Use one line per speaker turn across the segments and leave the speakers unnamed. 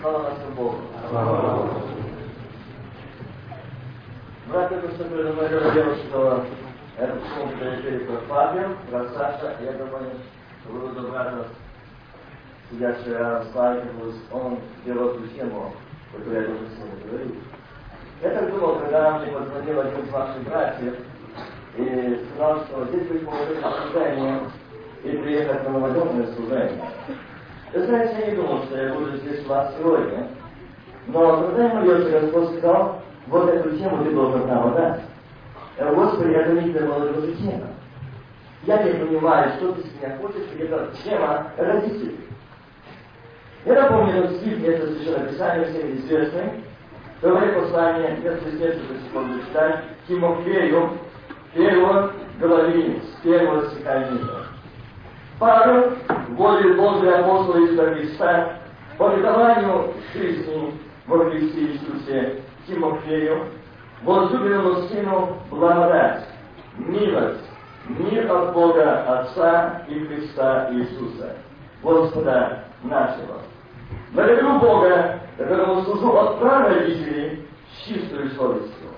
Слава нашему Богу. Брат только что говорил, что этот пункт перед Фабио, брат Саша, я думаю, вы буду брат нас, сидящий рядом с Славиком, он делал эту тему, которую я должен сегодня говорить. Я так думал, когда мне позвонил один из ваших братьев и сказал, что здесь вы положили служение и приехать на новогодное служение. Вы знаете, я не думал, что я буду здесь вас сегодня. Но когда я молился, Господь сказал, вот эту тему ты должен нам отдать. Господи, это не для молодого тема. Я не понимаю, что ты с меня хочешь, и эта тема родителей. Я напомню, этот стих, место Священного Писания, всем известный. Второе послание, если здесь до сих пор читать, Тимофею, первой главе, с первого стиха Павел, воле Божьей апостола Иисуса Христа, по обетованию жизни во Христе Иисусе Тимофею, возлюбленному Сыну благодать, милость, мир от Бога Отца и Христа Иисуса, Господа нашего. Благодарю Бога, которому служу от права родителей с чистой совестью,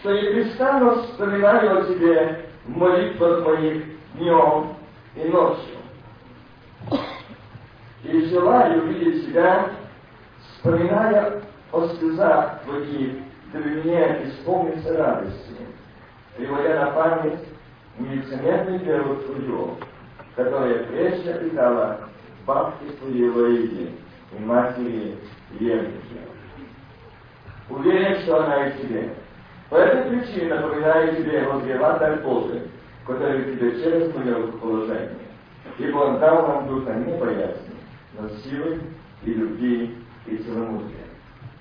что непрестанно вспоминаю о Тебе в молитвах моих днем и ночью и желаю видеть тебя, вспоминая о слезах твоих, дабы мне исполнится радостью, приводя на память нелицемерный веру твою, которая прежде обитала в бабке твоей Лоиде и матери Евники. Уверен, что она и тебе. По этой причине напоминаю тебе возгрева дар Божий, который тебе через мое положение. Ибо он дал нам духа не бояться, но силой и любви и целомудрия.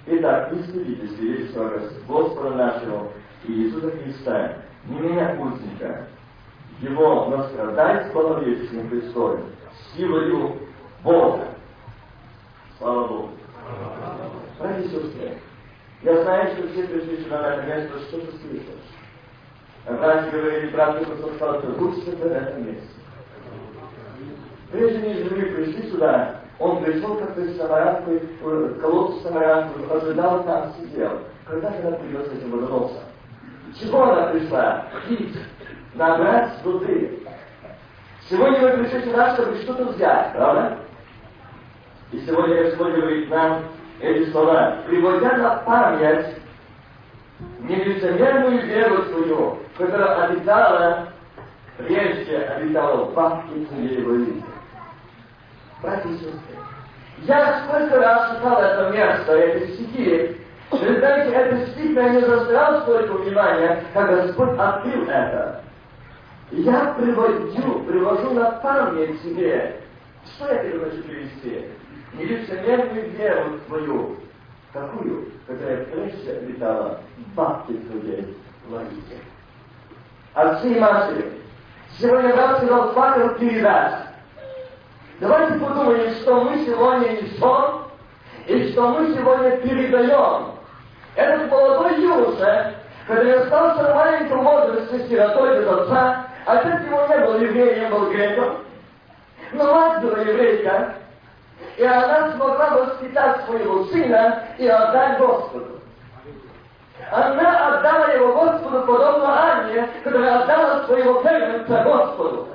Итак, не стыдитесь свидетельства Господа нашего и Иисуса Христа, не меня путника, его настрадай с половечным Христом, силою Бога. Слава Богу. Братья и сестры, я знаю, что все пришли сюда на это место, что-то слышать. Братья говорили, брат Иисус сказал, что лучше в этом месте. Прежде нежели мы пришли сюда, он пришел как-то из Самарянской, в колодцу Самарянскую, ожидал там, сидел. Когда же она придет с этим водоносом? Чего она пришла? Пить, набрать воды. Сегодня мы пришли сюда, чтобы что-то взять, правда? И сегодня Господь говорит нам эти слова, приводя на память нелицемерную веру свою, которая обитала, прежде обитала в бабке твоей жизни сестры. Я сколько раз читал это место, эти стихи. Вы знаете, стих меня не заставлял столько внимания, как Господь открыл это. Я приводю, привожу на память себе, что я тебе хочу привести? Нелицемерную веру твою, такую, которая прежде обитала в бабке твоей Ларисе. Отцы и матери, сегодня вам сказал факел передать. Давайте подумаем, что мы сегодня несем и что мы сегодня передаем. Этот молодой юноша, который остался в маленьком возрасте сиротой без отца, отец его не был евреем, был греком, но мать была еврейка, и она смогла воспитать своего сына и отдать Господу. Она отдала его Господу, подобно Анне, которая отдала своего первенца Господу.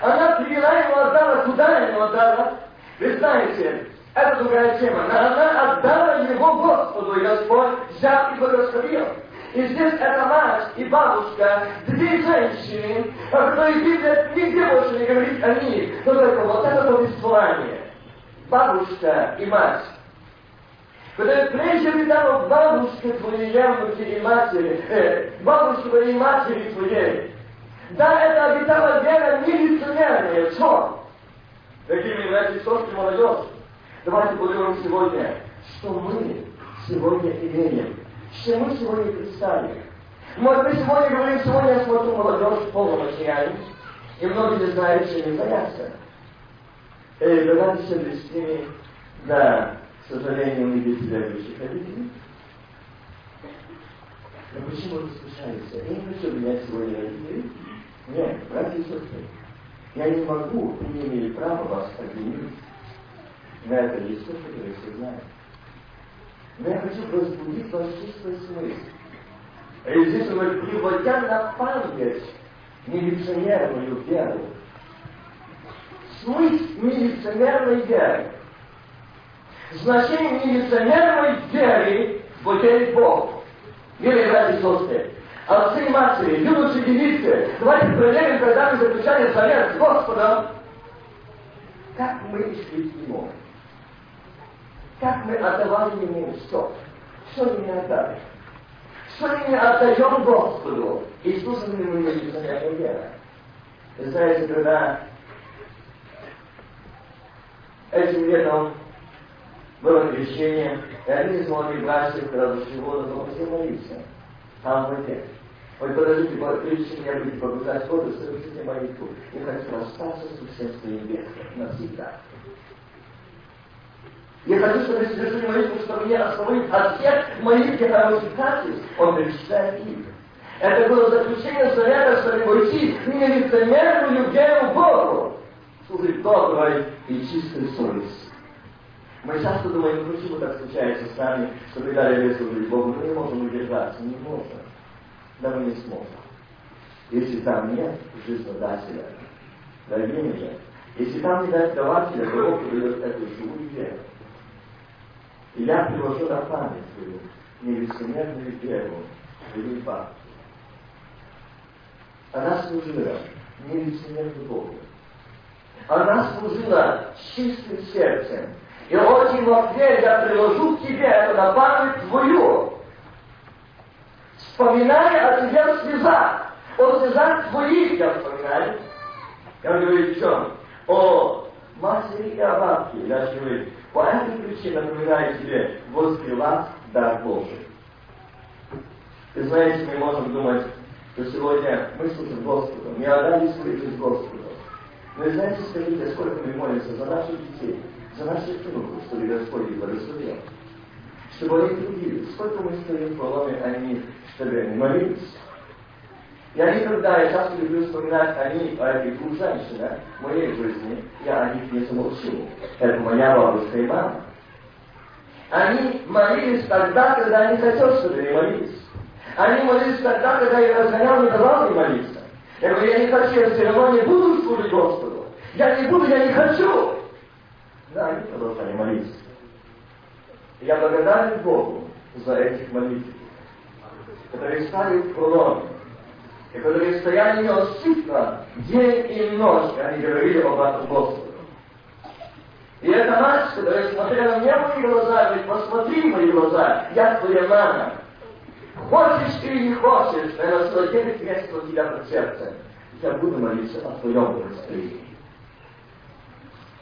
Она привела его, отдала, куда его отдала? Вы знаете, это другая тема. Она отдала его Господу, и Господь взял и благословил. И здесь эта мать и бабушка, две женщины, о которых Библия нигде больше не говорит о них, но только вот это повествование. Бабушка и мать. Когда прежде видала бабушке твоей явности и матери, э, бабушке твоей матери твоей, да, это обитала вера нелицемерная. В чем? Дорогие мои братья и сестры, молодежь, давайте подумаем сегодня, что мы сегодня имеем, что мы сегодня представили. Может, мы сегодня говорим, сегодня я смотрю молодежь океане, и многие не знают, чем им заняться. Эй, давайте все близкими, да, к сожалению, мы без верующих родителей. Но почему вы смущаетесь? Я не хочу менять сегодня родителей. Нет, братья и сестры, я не могу и не имею права вас обвинить. на это лицо, которое все знает. Но я хочу разбудить ваш чистый смысл. И здесь он говорит, приводя на память милиционерную веру. Смысл милиционерной веры. Значение милиционерной веры в вере. Милые братья и сестры, отцы и матери, юноши и девицы, давайте проверим, когда мы заключали завет с Господом, как мы шли к Нему. Как мы отдавали Ему все. Все не отдали. Все не отдаем Господу. И слушаем ли мы милиционерную веру. Вы знаете, когда этим летом было крещение, и из молодых братьев, когда зашли в воду, он хотел молиться. Там в воде. Ой, подождите, прежде чем я буду погружать воду, совершите молитву. Я хочу расстаться со всем своим веком навсегда. Я хочу, чтобы вы совершили молитву, чтобы меня освободить от всех моих героических качеств. Он перечисляет их. Это было заключение совета, чтобы войти в нелицемерную веру Богу, служить доброй и чистой совести. Мы часто думаем, почему так случается с нами, что мы дали служить Богу, мы не можем удержаться, не можем. Не сможем. Если там нет жизнодателя, дорогие меня, если там не дать давателя, то Бог дает эту живую веру. И я привожу на память свою нелицемерную веру, свою факт. Она служила не лицемерно Богу. Она служила чистым сердцем, и очень в ответ я приложу к тебе это на память твою. Вспоминая о тебе слезах. О слезах твоих я вспоминаю. Я говорю, в чем? О матери и о бабке. Говорю, по этой причине напоминаю тебе воспевать дар Божий. И знаете, мы можем думать, что сегодня мы служим Господу, мы отдали свою жизнь Господу. Но и знаете, скажите, сколько мы молимся за наших детей, за наших внуков, чтобы Господь их благословил. Чтобы они трудились. Сколько мы стоим хвалами о них, чтобы молились. Я никогда, я часто люблю вспоминать о них, о этих двух женщинах в моей жизни, я о них не замолчу. Это моя бабушка и мама. Они молились тогда, когда они хотели, чтобы они молились. Они молились тогда, когда я разгонял, не давал им молиться. Я говорю, я не хочу, я все равно не буду служить Господу. Я не буду, я не хочу. Да, они продолжали молиться. Я благодарен Богу за этих молитв, которые стали проломе, и которые стояли неусыпно день и ночь, и они говорили об Господу. И эта мать, которая смотрела мне в мои глаза, говорит, посмотри в мои глаза, я твоя мама. Хочешь ты или не хочешь, но я на свое девять мест у тебя под сердцем. Я буду молиться о твоем благословении.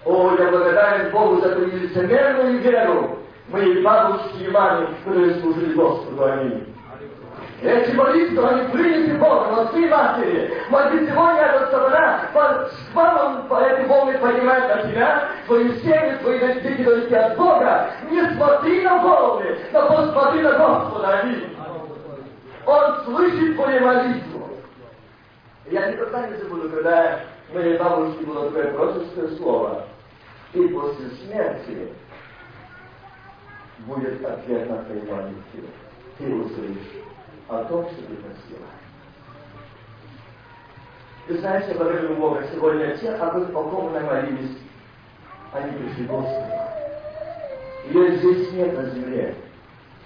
О, я благодарен Богу за твою лицемерную веру, моей бабушки и маме, которые служили Господу. Аминь. Эти молитвы, они приняты Богом, отцы и матери. Молитвы сегодня этот сатана с мамом по этой волне поднимает на тебя, твою семью, твои дети от Бога. Не смотри на волны, но посмотри на Господа. Аминь. Он слышит твою молитву. Я никогда не забуду, когда моей бабушке было такое пророческое слово и после смерти будет ответ на твои молитвы. Ты услышишь о том, что ты просила. Вы знаете, благодарю Бога, сегодня те, о ком мы молились, они пришли Господу. Ее здесь нет на земле,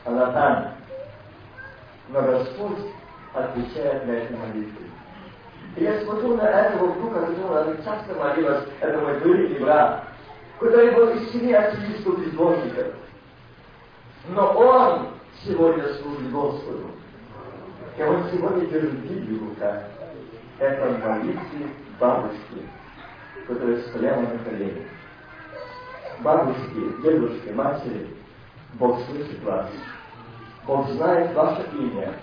она там. Но Господь отвечает на эти молитвы. И я смотрю на этого друга, которого она часто молилась, это мой великий брат, который был из семьи аттеистов безбожников. Но он сегодня служит Господу. И он сегодня держит Библию в руках. Это молитвы бабушки, которая стояла на коленях. Бабушки, дедушки, матери, Бог слышит вас. Бог знает ваше имя.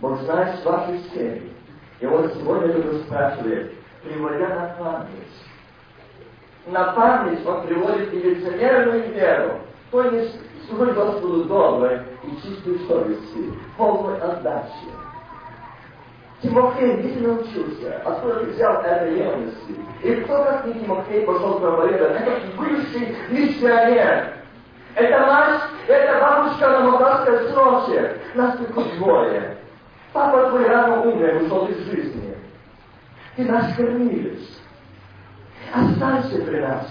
Бог знает ваши семьи. И он сегодня это спрашивает, приводя на память на память он приводит и лицемерную веру, то есть служит Господу доброй и чистой совести, полной отдачи. Тимофей где научился? Откуда ты взял этой ревности? И кто, как не Тимофей, пошел проповедовать? Это бывший миссионер. Это мать, это бабушка на молдавской сроке. Нас только двое. Папа твой рано умер, ушел из жизни. Ты наш кормилец. Останься при нас.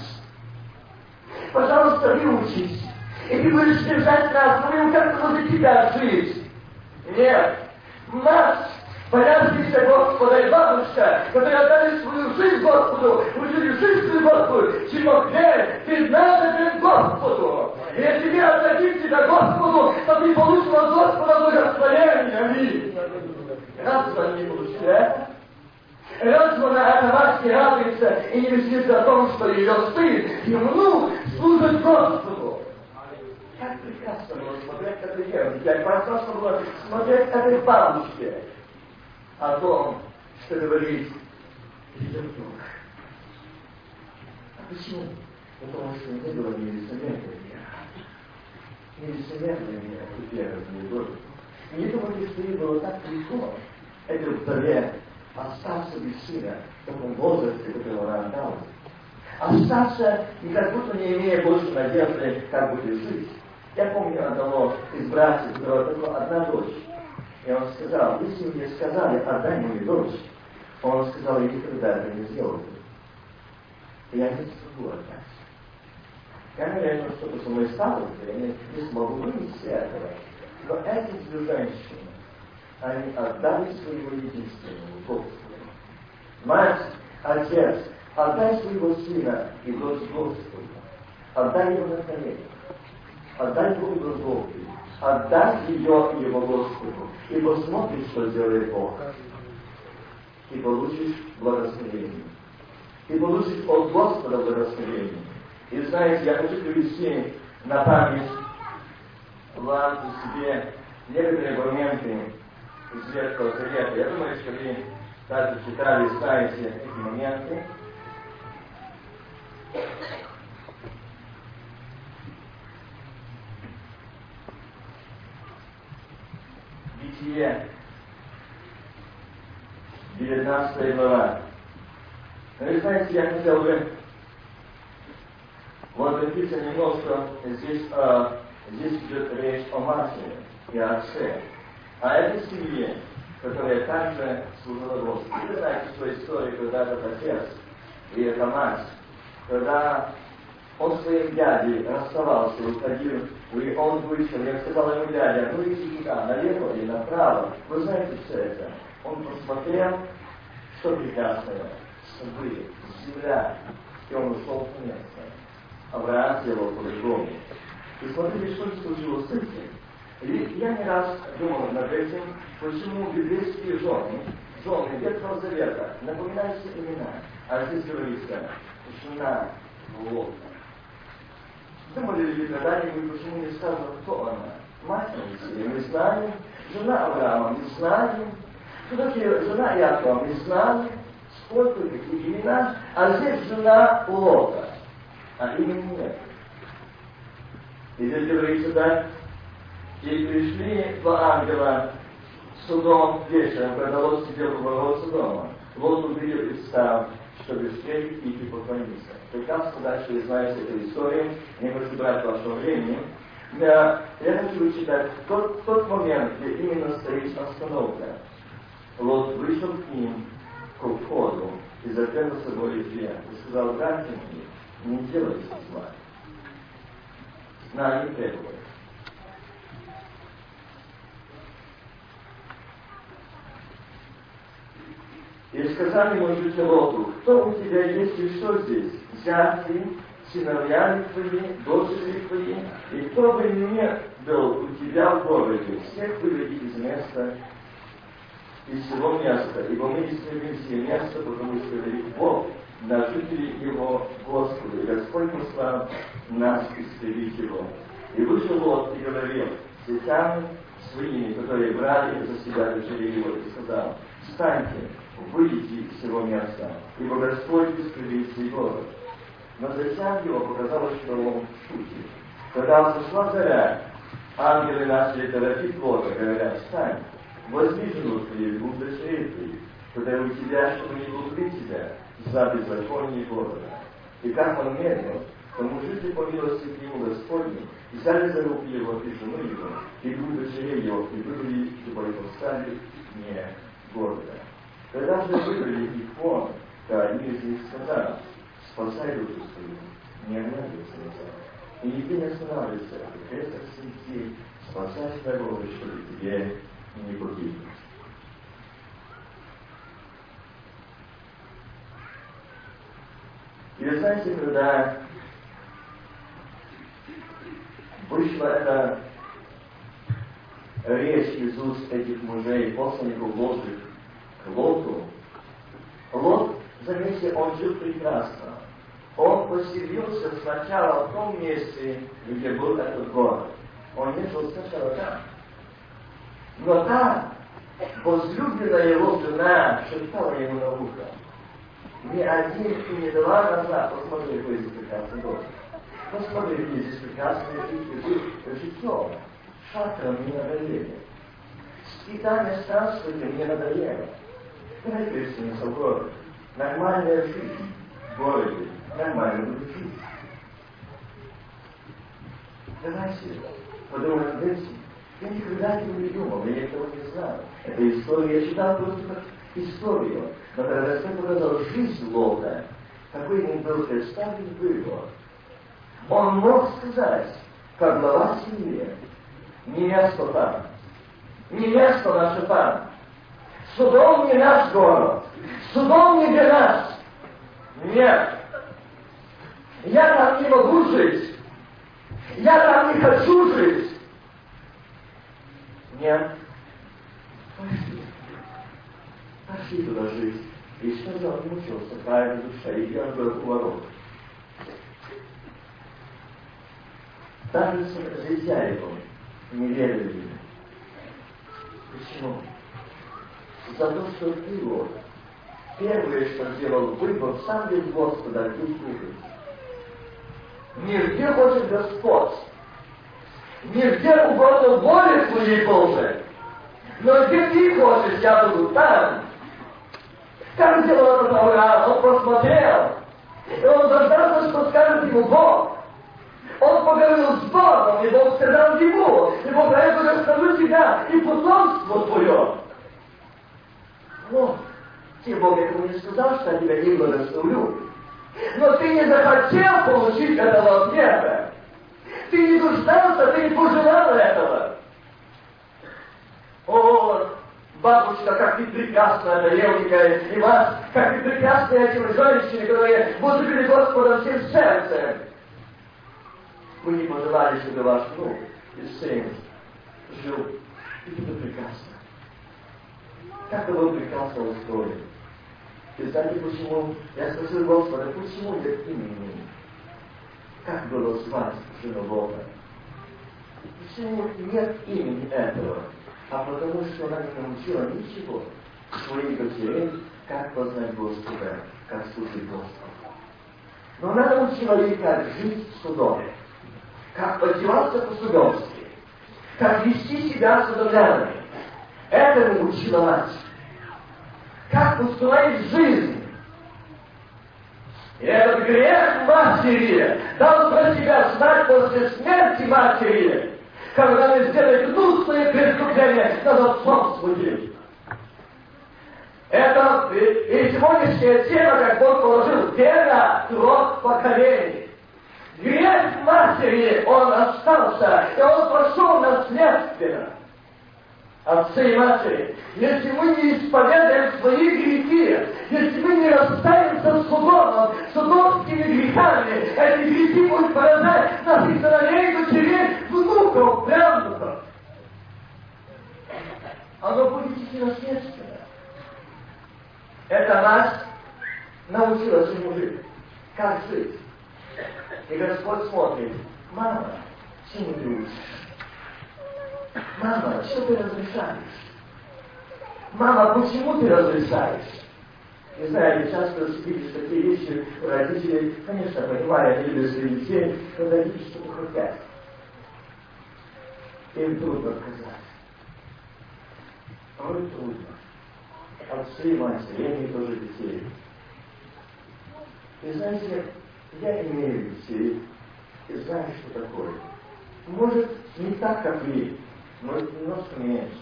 Пожалуйста, выучись. И ты будешь держать нас, мы будем как-то возле тебя жить. Нет. Мать, боящийся Господа и бабушка, которые отдали свою жизнь Господу, учили жизнь свою Господу, Тимофей, ты надо Господу. И если мы отдадим тебя Господу, то ты получил от Господа благословение. Аминь. Разве они получили это? Разве она эта мать не радуется и не висит о том, что ее сын и внук служит Господу? Как прекрасно было смотреть этой девушке, как прекрасно было смотреть этой бабушке о том, что говорит внук. А почему? Потому что не было нелицемерной нелицемерной и первой любовью. Не думайте, что ей было так легко этой вдове остаться без сына в таком возрасте, которого она отдала. Остаться и как будто не имея больше надежды, как будет жить. Я помню одного из братьев, у которого только одна дочь. И он сказал, если мне сказали, отдай мою дочь, он сказал, я никогда это не сделаю. И я не смогу отдать. Я, наверное, что-то со мной стало, я не, не смогу вынести этого. Но эти две женщины, они отдали своего единственного Богу. Мать, отец, отдай своего сына и дочь Господу. Отдай его на колени. Отдай Богу Богу. Отдай ее его Господу. И посмотришь, что сделает Бог. И получишь благословение. И получишь от Господа благословение. И знаете, я хочу привести на память вам себе некоторые моменты из Ветхого Завета. Я думаю, что вы также читали и знаете эти моменты. Бытие, 19 глава. Но вы знаете, я хотел бы написано немножко здесь, а, здесь идет речь о матери и отце. А это семье, которая также служила Господу. Вы знаете что историю, когда этот отец и эта мать, когда он своим дядей расставался, уходил, и он вышел, я сказал ему дядя, ну иди туда, налево или направо. Вы знаете все это? Он посмотрел, что прекрасное, сады, земля, и он ушел в место. Авраам сделал по-другому. И смотрите, что случилось с этим. И я не раз думал над этим, почему библейские жены, жены Ветхого Завета, напоминаются имена. А здесь говорится, жена Лота. Думали ли когда-нибудь, почему не сказано, кто она? Мать Моисея, мы знаем. Жена Авраама, мы знаем. Кто такие жена Якова, мы знаем. Сколько таких имена. А здесь жена Лота. А имени нет. И здесь говорится, да, и пришли два ангела судом вечером, когда Лот сидел у ворот дома. Лот увидел и встал, чтобы встретить их и поклониться. Прекрасно дальше вы знаете эту историю, не хочу брать вашего времени. Да, я хочу читать тот, тот момент, где именно стоит остановка. Лот вышел к ним к входу и закрыл за собой дверь и сказал, братья мои, не делайте зла. На, не требует. И сказали мужу Лоту, кто у тебя есть и что здесь? Зяти, сыновья твои, дочери твои, и кто бы не был у тебя в городе, всех выведи из места, из всего места, ибо мы исследуем все место, потому что велик Бог, на жителей его Господу, и Господь послал нас исцелить его. И вышел Лот и говорил с своими, которые брали за себя дочерей его, и сказал, встаньте, выйти из всего места, ибо Господь сей город. Но затем его показалось, что он шутит. Когда сошла заря, ангелы начали торопить Лота, говоря, встань, возьми жену твою, двух дочерей твоих, у тебя, чтобы не глупли тебя, за беззаконие города. И как он медлил, то мужики по милости к нему Господню взяли за руки его и жену его, и двух дочерей его, и вывели, чтобы его стали не города. Когда же вывели их вон, то один из них сказал, спасай душу свою, не оглядывайся назад. И иди не останавливайся, в крестах святей, спасай здоровье, чтобы тебе не погибнуть. И вы знаете, когда вышла эта речь из уст этих мужей, посланников Божьих, Лоту, Лот, заметьте, он жил прекрасно. Он поселился сначала в том месте, где был этот город. Он не жил сначала там. Но там возлюбленная его жена шептала ему на ухо. Не один и не два раза посмотри, какой здесь прекрасный дом. Посмотри, какие здесь прекрасные житье. Шатра мне надоели. Скитание странствования мне надоело. В город. Нормальная жизнь в городе. Нормально будет жить. Давайте подумаем над этим. Я никогда не думал, я этого не знал. Это история, я читал просто как историю. Но когда Господь показал жизнь Лота, какой ему был представлен выбор, он мог сказать, как глава семьи, место там, не место наше там, судом не наш город, судом не для нас. Нет, я там не могу жить, я там не хочу жить. Нет, пошли, пошли туда жить. И что же он мучился, правильно душа, и он был у ворот. Даже жития его не верили ему. Почему? За то, что ты вот первое, что сделал выбор, сам без Господа, ты служишь. Нигде хочет Господь. Нигде угодно воле твоей Божией. Но где ты хочешь, я буду там. Как сделал этот Авраам? Он посмотрел. И он дождался, что скажет ему Бог. Он поговорил с Богом, и Бог сказал ему, и Бог поэтому расскажу тебя и потомство твое. Вот, тебе Бог этому не сказал, что я тебя не благословлю. Но ты не захотел получить этого ответа. Ты не нуждался, ты не пожелал этого. О, бабушка, как ты прекрасна, эта девушка, и вас, как ты прекрасны эти женщины, которые возлюбили Господа всем сердцем. Вы не пожелали, чтобы ваш внук и сын жил. И это прекрасно. Как это было прекрасно устроено. Знаете почему? Я спросил Господа, почему нет имени? Как было звать жену Бога? Почему нет имени этого? А потому что она не научила ничего своих дочерей, как познать Господа, как служить Господу. Но она научила их, как жить в судове, как одеваться по-судовски, как вести себя с. Это научила мать как устроить жизнь. И этот грех матери дал про себя знать после смерти матери, когда мы сделали гнусные преступления над отцом своим. Это и сегодняшняя тема, как Бог положил, вера, трог поколений. Грех матери, он остался, и он прошел наследственно отцы и матери, если мы не исповедаем свои грехи, если мы не расстанемся с судом, судовскими грехами, эти грехи будут поражать наших сыновей, дочерей, внуков, правнуков. Оно будет идти наследственно. Это нас научилась ему жить. Как жить? И Господь смотрит, мама, чему ты учишь? Мама, что ты разрешаешь? Мама, почему ты разрешаешь? Не знаю, часто видишь такие вещи у родителей, конечно, понимаю, они любят своих детей, когда видишь что-то хотят. Им трудно отказать. порой трудно. Отцы и матери, я имею тоже детей. И знаете, я имею детей, и знаю, что такое. Может, не так, как вы, может, немножко меньше.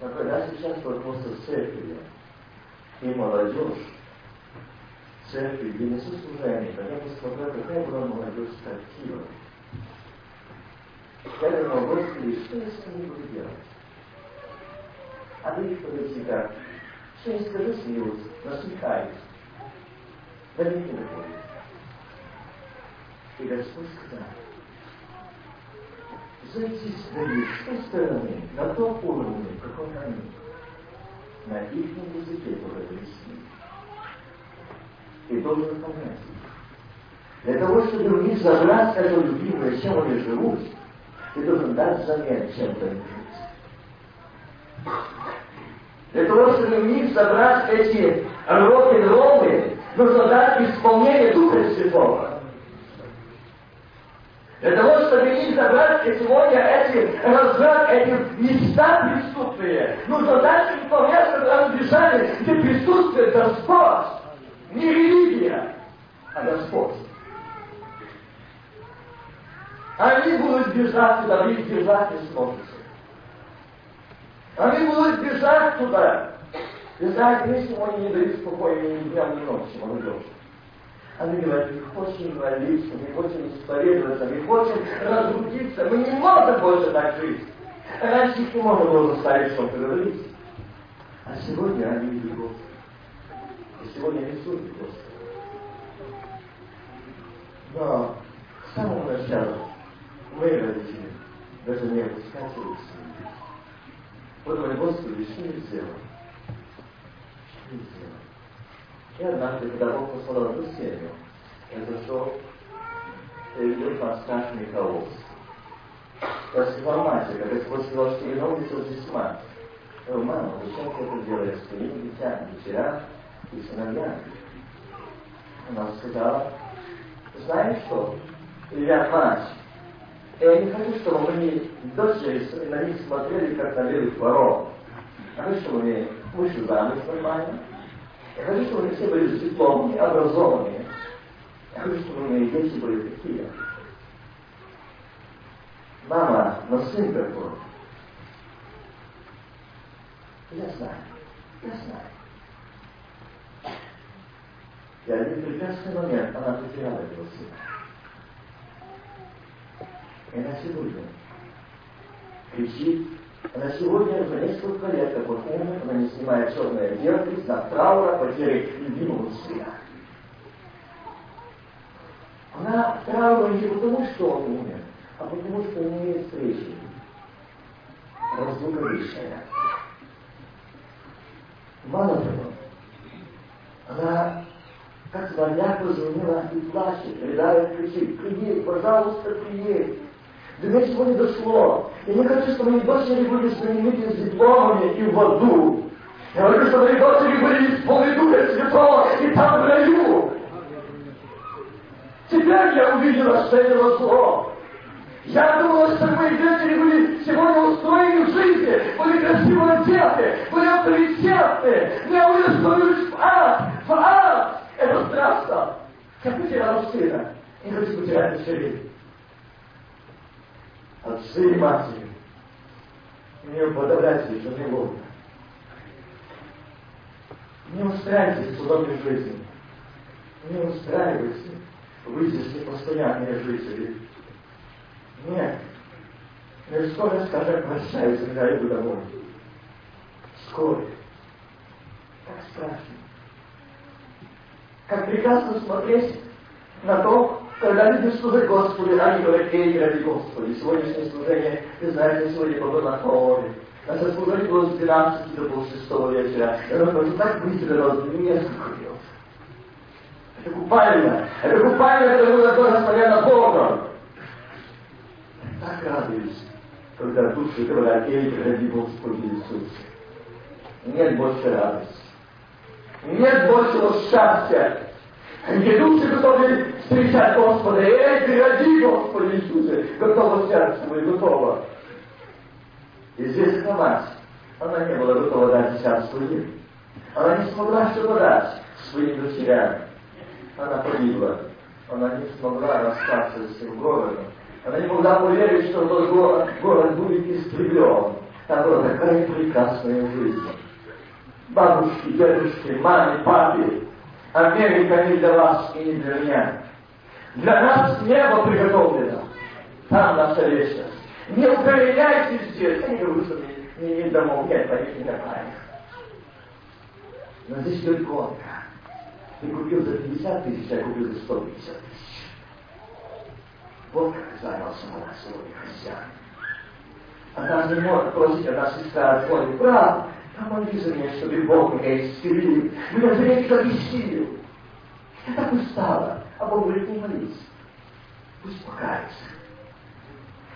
Но когда сейчас столкнулся с церковью, и молодежь, церкви, где несу служение, когда посмотрел, какая была молодежь статива. Я думал, Господи, что я с ними буду делать? А ты их подойти как? Что я скажу, смеются, насмехаются. Да не доходит. И Господь сказал, зайти с той стороны, на том уровне, каком они, на их языке поговорить. И должен понять их. Для того, чтобы у них забрать это любимое, чем они живут, ты должен дать взамен чем-то им жить. Для того, чтобы у них забрать эти рок-н-роллы, нужно дать исполнение Духа Святого. Для того, чтобы их забрать сегодня эти разврат, эти места преступные, нужно дать им то место, куда они бежали, где присутствует Господь. Не религия, а Господь. Они будут бежать туда, вы бежать не сможете. Они будут бежать туда. И знаете, мы сегодня не дают спокойно ни днем, ни ночью, молодежь. Они говорят, мы хотим молиться, мы хотим исповедоваться, мы хотим разрубиться, мы не можем больше так жить. Раньше их не можно было заставить что-то говорить. А сегодня они видят Господа. И сегодня несут Господа. Но с самого начала мы, родители, даже не опускать рук Подумали, Господи, что я сделал? Что я сделал? И однажды, когда Бог послал одну семью, и видел там страшный. Спросила мать, когда Господь сказал, что виновница. Я говорю, мама, зачем ты это делаешь с твоими детьми, дочеря и сыновьями? Она сказала, знаешь что, я мать, я не хочу, чтобы мы дочери на них смотрели, как на белых воров. Я хочу, чтобы мы вышли замуж нормально, я хочу, чтобы они все были дипломные, образованные. Я хочу, чтобы мои дети были такие. Мама, но сын какой? Я знаю, я знаю. И один прекрасный момент она потеряла этого сына. И она сегодня кричит она сегодня уже несколько лет, как вот умер, она не снимает черное одежды, знак траура, потери любимого сына. Она траура не потому, что он умер, а потому, что не имеет встречи. Разлука вечная. Мало того, она как звонят позвонила и плачет, рыдает, кричит, приедь, пожалуйста, приедь. До меня сегодня дошло. Я не хочу, чтобы мои дочери были знаменитыми дипломами и в аду. Я хочу, чтобы мои дочери были исполнены Духа Святого и там в раю. Теперь я увидела, что это зло. Я думала, что мои дочери были сегодня устроены в жизни, были красиво одеты, были авторитетны. Я увидела, в ад, в ад. Это страшно. Я потеряла сына. Не хочу потерять дочерей отцы и матери. Не уподобляйтесь жены Бога. Не устраивайтесь в удобной жизни. Не устраивайтесь выйти с непостоянные жители. Нет. Я скоро скажу, прощаюсь, когда иду домой. Скоро. Как страшно. Как прекрасно смотреть на то, когда люди служат Господу, они говорят, эй, ради Господи, сегодняшнее служение, вы знаете, сегодня было на хоре. Наше служение было с 12 до полшестого вечера. И оно просто так быстро несколько лет. Это купальня. Это купальня, это было тоже смотря на Бога. Так радуюсь, когда души говорят, эй, ради Господи Иисус. Нет больше радости. Нет большего счастья, где души готовы встречать Господа. Эй, приходи, Господи Иисусе, готово сердце мое, готово. И здесь хватит. Она не была готова дать десятку лет. Она не смогла что-то дать своим дочерям. Она погибла. Она не смогла расстаться с этим городом. Она не могла поверить, что тот город, город будет истреблен. Там была такая прекрасная жизнь. Бабушки, дедушки, маме, папе. Америка не для вас и не для меня. Для нас небо приготовлено. Там наша вечность. Не управляйте здесь. Я не говорю, не, не, не домов нет, таких никаких. Но здесь только он. Ты купил за 50 тысяч, я купил за 150 тысяч. Вот как занялся она сегодня хозяин. Она не может просить, она сестра отходит. Брат, помоги за меня, чтобы Бог меня исцелил. Меня зрение как исцелил. Я так устала. А Бог говорит, не молись. Пусть покается.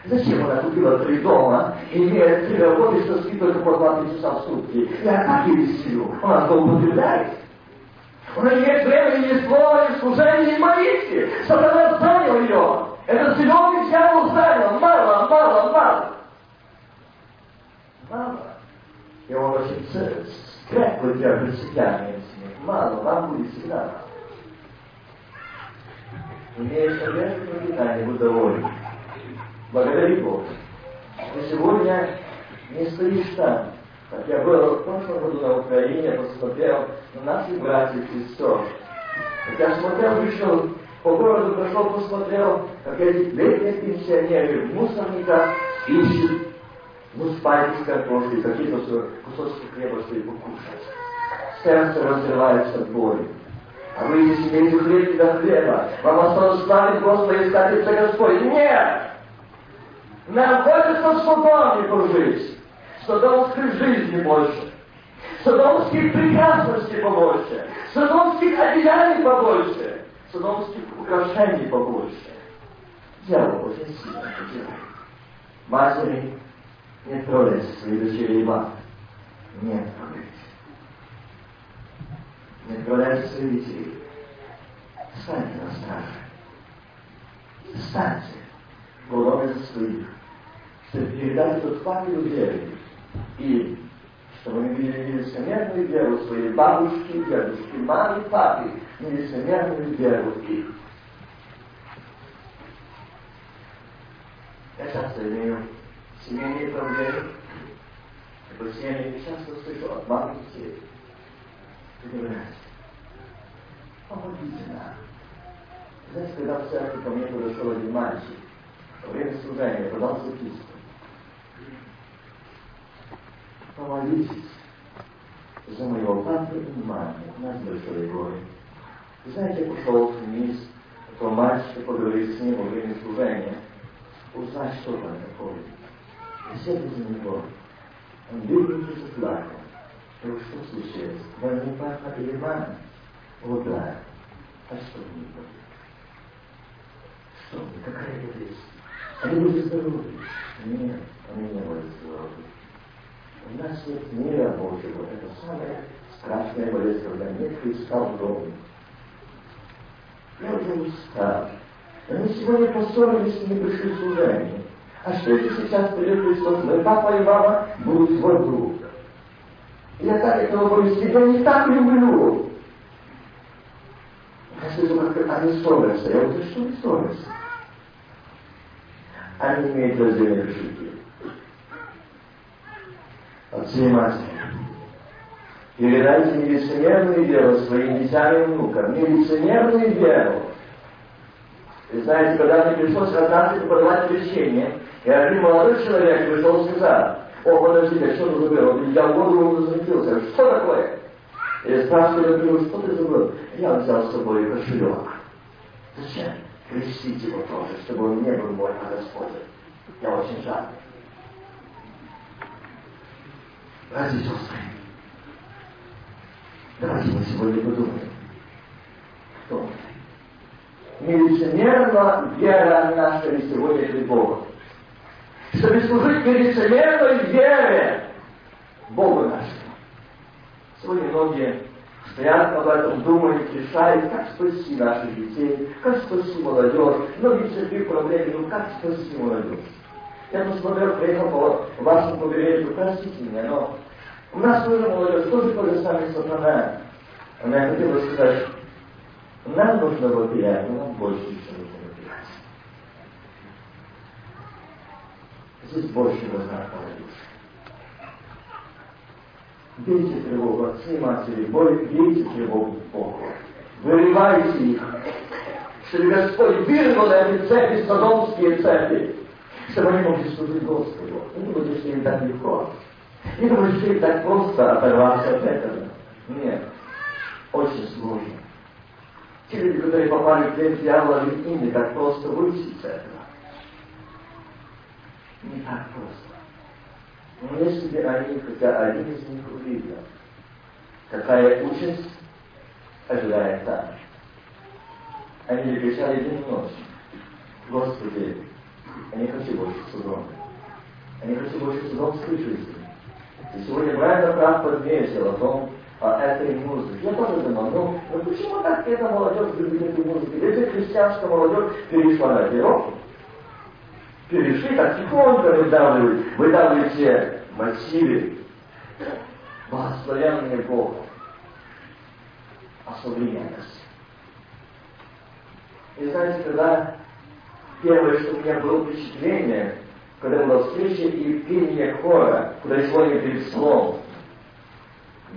Зачем она купила три дома, имея три работы, что спит только по 20 часа в сутки? Я так ее силу. Она злоупотребляет. Она не имеет времени ни слова, ни служения, ни молитвы. Сатана занял ее. Это зеленый дьявол занял. Мало, мало, мало. Мало. И он очень крепко держит себя этими. Мало, вам будет всегда мало. Одежду, пропитание, будь доволен. Благодари Бога. Ты сегодня не стоишь там. Как я был в прошлом году на Украине, посмотрел на наших братьев и сестер. Как я смотрел, вышел по городу, прошел, посмотрел, как эти летние пенсионеры в мусорниках ищут муспайки с картошкой, какие-то кусочки хлеба, чтобы покушать. Сердце разрывается от боли. А вы не имеете хлеб до хлеба. Вам осталось славить Господа и искать Господь. Нет! Нам хочется в Содоме пожить. Содомской жизни больше. Содомских прекрасностей побольше. Содомских одеяний побольше. Содомских украшений побольше. Дело очень сильно делает. Матери не троллять свои дочери и баб. Не трогайте. Тролляйте своих детей. Встаньте на страже. Встаньте. Головы за своих чтобы передать этот факел веры. И чтобы мы видели нелицемерную веру своей бабушки, дедушки, мамы, папы, нелицемерную веру их. Я часто имею семейные проблемы. Это семьи часто слышу от мамы детей. И говорят, помогите нам. Знаете, когда в церкви ко мне подошел один мальчик, во время служения подал записку. Помолитесь за моего папу и маму. У нас большое горе. Вы знаете, я пошел вниз, этого мальчика поговорить с ним во время служения, узнать, что там такое. И сели за него. Он бедненький заплакал. Говорю, что случилось? Не мама? О, да. А что мне будет? Что мне? Какая болезнь? Они были здоровы. Нет, они не были здоровы. У нас нет мира Божьего. Это самая страшная болезнь, когда нет Христа в доме. Я уже устал. Они сегодня поссорились и не пришли служение. А что если сейчас придет Христос, мой папа и мама будут в аду? Я так этого боюсь, я не так люблю. Я слышу, как они ссорятся. Я говорю, что вы ссорятся? Они имеют раздельные кошельки отцы и матери. Передайте нелицемерную веру своим детям и внукам. Нелицемерную веру. И знаете, когда мне пришлось однажды подавать крещение, и один молодой человек пришел и сказал, о, подожди, что ты забыл? Взял голову и засветился. Что такое? Я спрашиваю, говорю, что ты забыл? Я взял с собой кошелек. Зачем? Крестить его тоже, чтобы он не был мой, а Господь. Я очень жаль. Братья и сестры, давайте мы сегодня подумаем, кто мы. Нелицемерна вера наша ли сегодня перед Богом. Чтобы служить нелицемерной вере Богу нашему. Сегодня многие стоят об этом, думают, решают, как спасти наших детей, как спасти молодежь. Многие церкви проблемы, ну как спасти молодежь. Я посмотрел, приехал по вашему побережью, простите меня, но У нас тоже молодежь тоже то же самое сатана. Но я хотел бы сказать, нам нужно вопиять, но нам больше, чем нужно вопиять. Здесь больше нужна молодежь. Бейте тревогу, отцы и матери, бейте тревогу Богу. Вырывайте их, чтобы Господь вырвал эти цепи, содомские цепи, чтобы они могли служить Господу. Не думайте, что им так легко. Не что им так просто оторваться от этого. Нет, очень сложно. Те люди, которые попали в плен дьявола, им не так просто выйти из этого. Не так просто. Но если бы они, хотя один из них увидел, какая участь ожидает там, они кричали день и ночь. Господи, я не хочу больше судом. Я не больше судомской жизни. И сегодня Брайан прав подметил о том, о этой музыке. Я тоже думал, ну, ну почему так эта молодежь любит эту музыку? Если христианская молодежь перешла на пирог, перешли, так тихонько выдавливают, выдавливают все мотивы, благословенные Богом о современности. И знаете, когда первое, что у меня было впечатление, когда была встреча и пение хора, куда сегодня перед словом,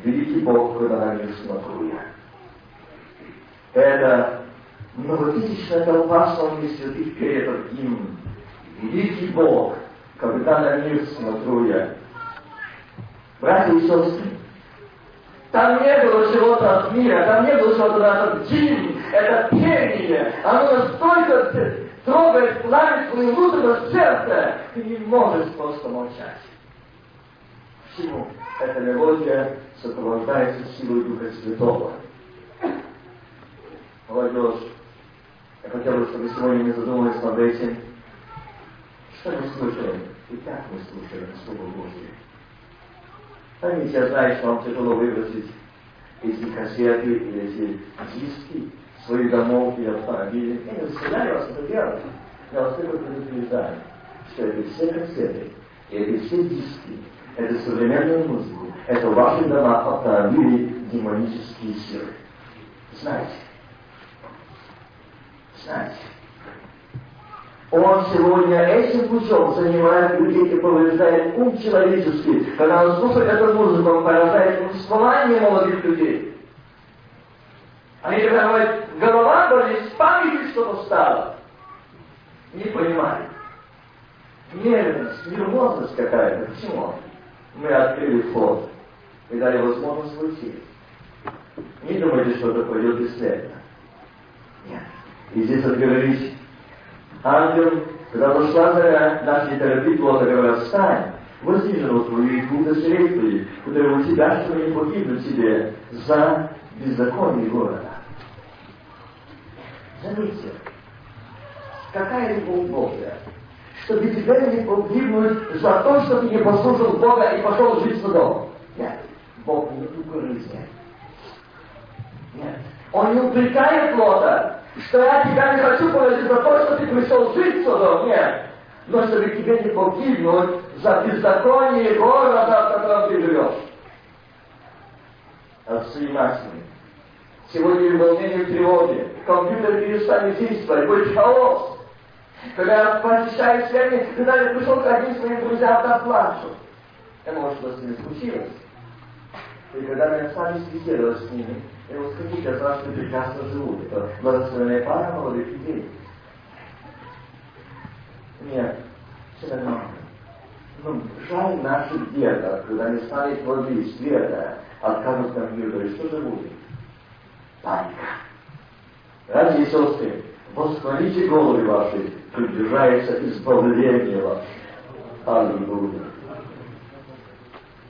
великий Бог, когда на них смотрю я. Это многотысячная толпа славных святых перед им. Великий Бог, когда на мир смотрю я. Братья и сестры, там не было чего-то от мира, там не было чего-то от дин, это пение, оно настолько трогает, плавит твое внутреннее сердце, ты не можешь просто молчать. Почему? Эта мелодия сопровождается силой Духа Святого. Молодежь, я хотел бы, чтобы сегодня не задумались над этим, что мы слушаем, и как мы слушаем Слово Божье. Поймите, я знаю, что вам тяжело выбросить эти кассеты или эти диски своих домов и автомобилей. Я не заставляю вас это делать. Я вас только предупреждаю, что это все кассеты, и это все диски, это современная музыка, это ваши дома, автомобили, демонические силы. Знаете. Знаете. Он сегодня этим путем занимает людей и повреждает ум человеческий. Когда он слушает эту музыку, он поражает воспоминания молодых людей. Они когда говорят, голова болит, с памяти что-то стало. Не понимают. Нервность, нервозность какая-то. Почему? Мы открыли вход и дали возможность уйти. Не думайте, что это пойдет бесследно. Нет. И здесь отговорились ангел, когда зашла заря, наши терапии плота говорят, встань, возьми жену твою и двух дочерей которые у тебя, чтобы не погибнуть тебе за беззаконие города. Заметьте, какая любовь Божья, чтобы тебя не погибнуть за то, что ты не послушал Бога и пошел жить судом. Нет, Бог не укорызняет. Нет. Он не упрекает Лота, что я тебя не хочу положить за то, что ты пришел жить сюда. Нет. Но чтобы тебе не погибнуть за беззаконие города, в котором ты живешь. Отцы и матери. Сегодня в волнении и тревоге. Компьютер перестанет действовать, будет хаос. Когда я посещаю семьи, когда я пришел к одним своим друзьям, там плачу. Я может, что с ними случилось. И когда мы остались беседовать с ними, вот знаю, что прекрасно живут. Это благословенная пара молодых людей. Нет, все нормально. Ну, жаль наших дедов, когда они стали плоды света, откажут компьютера, и что же будет? Паника. Братья и сестры, восстановите головы ваши, приближается избавление ваше. Аллилуйя.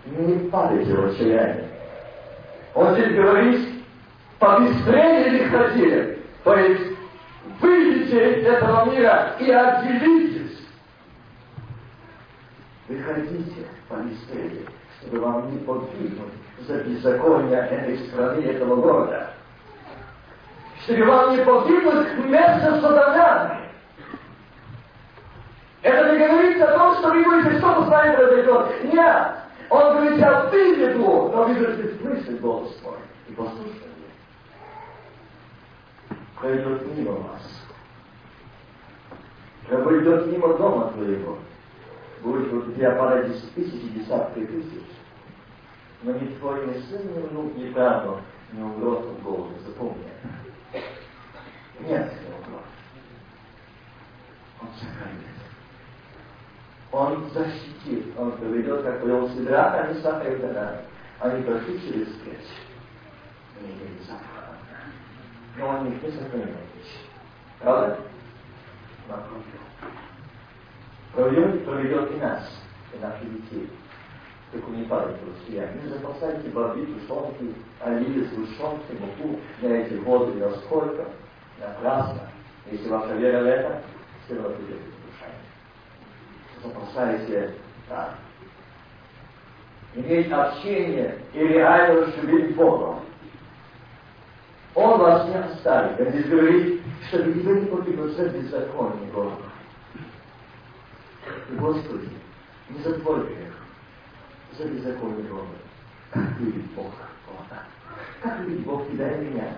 Не падайте в отчаяние. Он здесь говорит, побыстрее хотели. То есть, выйдите из этого мира и отделитесь. Выходите побыстрее, чтобы вам не погибнуть за беззаконие этой страны, этого города. Чтобы вам не погибнуть вместо сатанами. Это не говорится о том, что вы будете что-то с вами произойдет. Нет. Он говорит ты выведу, но выведет мысль голос мой и послушай пройдет мимо вас. Как пройдет мимо дома твоего, будет у тебя падать тысячи, десятки тысяч. Но ни твой ни сын, ни внук, ни правнук не умрет от голода, запомни. Нет, не умрет. Он сохранит. Он защитит, он поведет, как повел Сидраха, они Саха Они прошли через печь. Не имели запаха но он их не сохраняет. Правда? Проведет, проведет и нас, и наших детей. Не падайте, друзья. Не запасайте воды, тушенки, оливы, сгущенки, муку на эти годы, на сколько, на красно. Если ваша вера в это, все равно придет разрушение. Запасайте так. Иметь общение и реально любить Бога. Он вас не оставит. Он здесь говорит, что вы не погибнутся беззаконие Бога. Господи, не за твой грех, за беззаконие Бога. Как любит Бог Бога? Как любит Бог тебя и меня?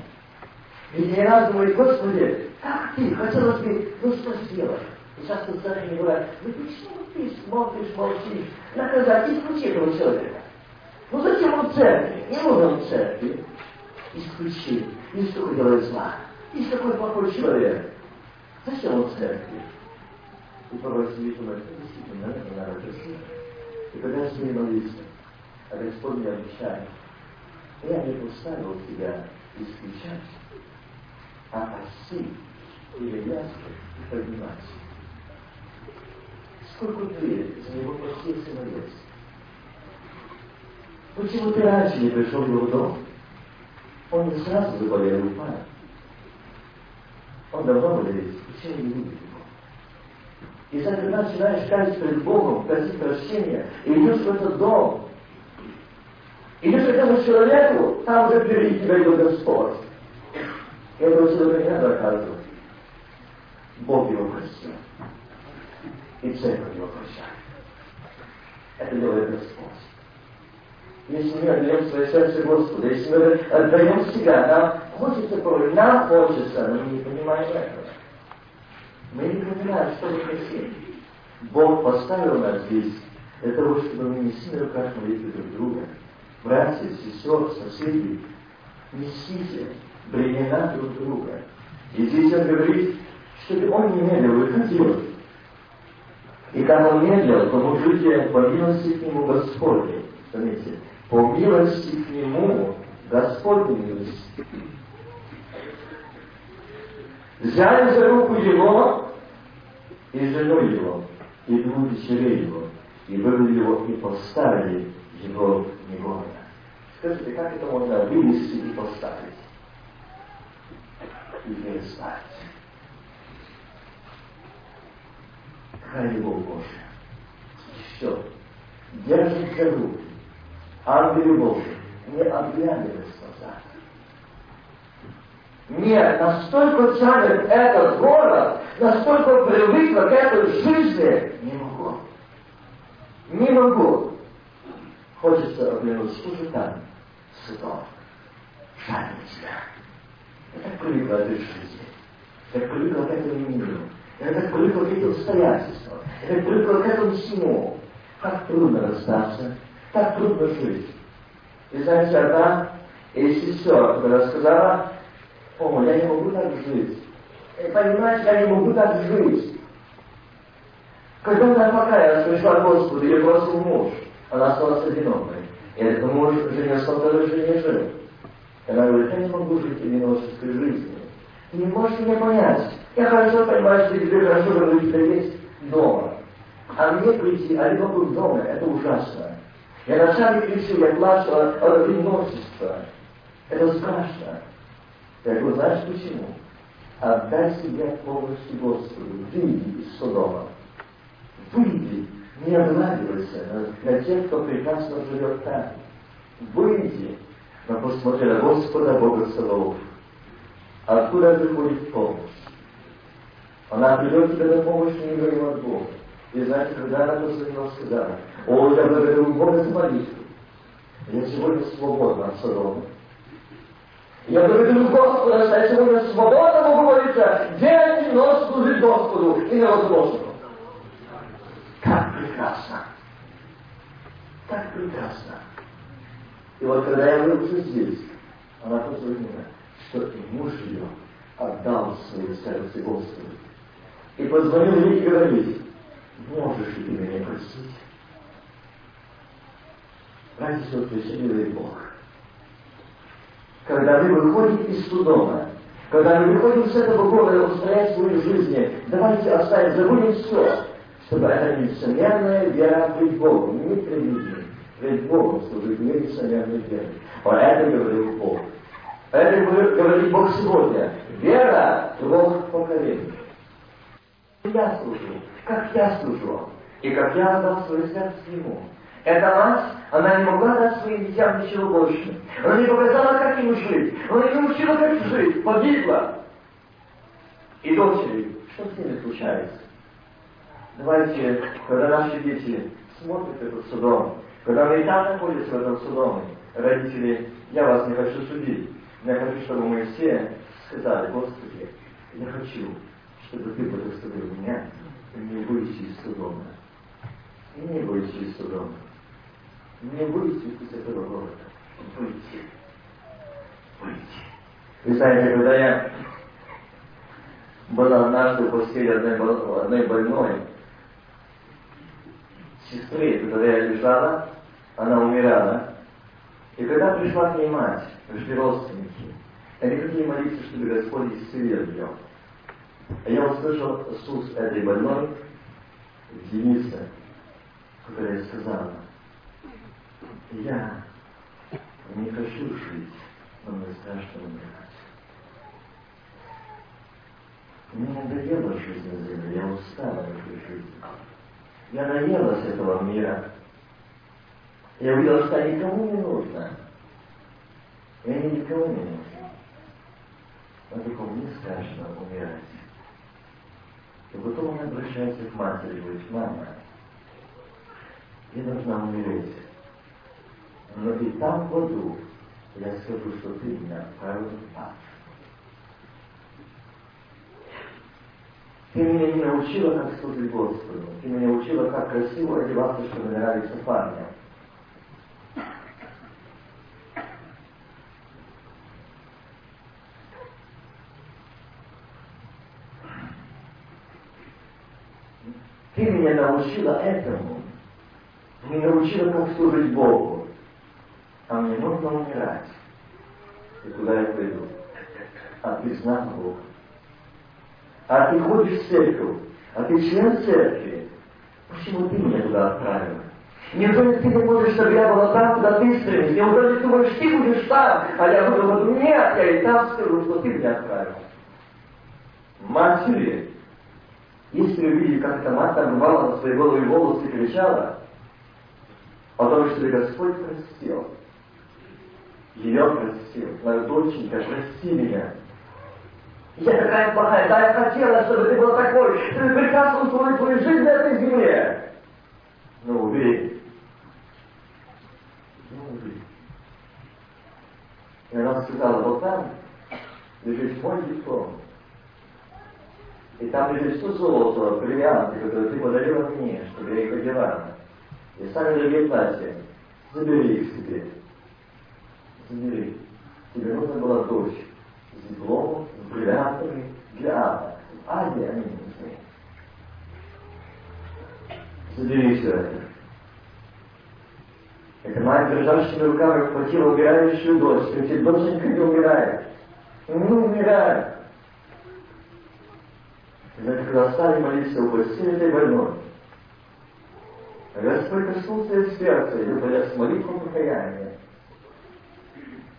И не раз говорит, Господи, как ты, хотелось бы, ну что сделать? И часто цари говорят, ну почему ты смотришь, молчишь? Наказать, исключи этого человека. Ну зачем он в церкви? Не нужен в церкви. Исключи. Что делает зла? Есть такой плохой человек. Зачем он в церкви? И порой сидит он, действительно, это надо красиво. И когда с ней молился, а Господь мне обещает, я не поставил тебя исключать, а оси или ясно и поднимать. Сколько ты за него постился молился? Почему ты раньше не пришел в его дом? Он не сразу заболел и упал. Он давно болеет, почему не любит его? И когда начинаешь каяться перед Богом, просить прощения, и идешь в этот дом, идешь к этому человеку, там уже впереди тебя идет Господь. И этого человека не надо оказывать. Бог его простил. И церковь его прощает. Это делает Господь если мы отдаем свое сердце Господу, если мы отдаем себя, нам хочется порой, нам хочется, но мы не понимаем этого. Мы не понимаем, что мы хотим. Бог поставил нас здесь для того, чтобы мы несли на руках молитвы друг друга. Братья, сестер, соседи, несите бремена друг друга. И здесь он говорит, чтобы он не медлил, выходил. И как он медлил, поможите по милости к нему Господне. Заметьте, по милости к Нему, Господней милости. Взяли за руку Его и жену Его, и двух дочерей Его, и вывели Его, и поставили Его негодно. Скажите, как это можно вывести и поставить? И перестать. Какая любовь Божия. Все. Держит за руку Божьи не оглядывались назад. Нет, настолько тянет этот город, настолько привыкла к этой жизни, не могу. Не могу. Хочется оглянуться, что же там? Сынок, жаль тебя. Я так привыкла к этой жизни. Я так привыкла к этому миру. Я так привыкла к этим обстоятельствам. Я так привыкла к этому всему. Как трудно расстаться так трудно жить. И знаете, одна из сестер рассказала, о, я не могу так жить. И понимаете, я не могу так жить. Когда она покаялась, пришла к Господу, ее бросил муж, она осталась одинокой. И этот муж женился на второй жене жил. И она говорит, я не могу жить одиноческой жизнью. Ты не можешь меня понять. Я хорошо понимаю, что тебе хорошо, что у тебя есть дома. А мне прийти, а либо быть дома, это ужасно. Я ночами кричу, я плачу от, от одиночества. Это страшно. Я говорю, знаешь почему? Отдай себя полностью Господу. Выйди из Содома. Выйди. Не обладивайся на, на тех, кто прекрасно живет там. Выйди. Но посмотри на Господа Бога Саваоф. Откуда приходит помощь? Она придет тебе на помощь, не говорим от Бога. И знаете, когда она позвонила, сказала, о, я благодарю Бога за молитву. Я сегодня свободна от Содома. Я благодарю Господа, что я сегодня свободно могу молиться день и ночь служить Господу и Божьему. Как прекрасно! Так прекрасно! И вот когда я уже здесь, она позвонила, что и муж ее отдал свое сердце Господу. И позвонил ей и говорит, можешь ли ты меня простить? Братья и сестры, все Бог. Когда вы выходите из судома, когда мы выходим с этого города устроять свою жизнь, давайте оставим, забудем все, чтобы это несомненная вера пред Богом, не пред людьми, пред Богом служить не несомненной верой. Вот это говорил Бог. Это говорит Бог сегодня. Вера двух поколений. Я служу, как я служу, и как я отдал свое сердце Ему. Эта мать, она не могла дать своим детям ничего больше. Она не показала, как им жить. Она не научила, как жить. Погибла. И дочери, что с ними случается? Давайте, когда наши дети смотрят этот судом, когда мы и там находимся в этом судоме, родители, я вас не хочу судить, но я хочу, чтобы мы все сказали, Господи, я хочу, чтобы Ты благословил меня, не выйти из судома. И не выйти из судома не выйти из этого города. Выйти. Выйти. Вы знаете, когда я был однажды в постели одной, одной больной, сестры, когда я лежала, она умирала. И когда пришла к ней мать, пришли родственники, они хотели молиться, чтобы Господь исцелил ее. А я услышал с уст этой больной, Дениса, которая сказала, я не хочу жить, но мне страшно умирать. Мне надоела жизнь на земле, я устала от этой жизни. Я наелась этого мира. Я увидела, что никому не нужно. Они никому не нужны. Но только мне страшно умирать. И потом он обращается к матери говорит, мама, я должна умереть но и там в аду я скажу, что ты меня отправил в ад. Ты меня не научила, как служить Господу. Ты меня учила, как красиво одеваться, чтобы нравиться парням. Ты меня научила этому. Меня научила, как служить Богу а мне нужно умирать. И куда я пойду? А ты знак Бога. А ты ходишь в церковь, а ты член церкви. Почему ты меня туда отправил? Неужели ты не можешь, чтобы я была там, куда ты стремишься? Неужели ты думаешь, ты будешь там? А я буду, нет, я и там скажу, что ты меня отправил. Матери, если вы видели, как эта мать там рвала на свои головы волосы и кричала, о том, что Господь простил, ее простил, мою доченька, прости меня. Я такая плохая, да я хотела, чтобы ты был такой, ты прекрасно устроил твою жизнь на этой земле. Ну, убери. Ну, убери. И она сказала, вот там лежит мой диплом. И там золото, бриллианты, которые ты подарила мне, чтобы я их одевала. И сами дорогие платья, забери их себе забери. Тебе нужна была дочь с дипломом, с бриллиантами для ада. Аде они нужны. Забери все это. Эта мать дрожащими руками хватила умирающую дочь. Ведь доченька не умирает. Не умирает. И когда стали молиться у постели этой больной, Господь коснулся ее сердца, и выпадя с молитвой покаяния,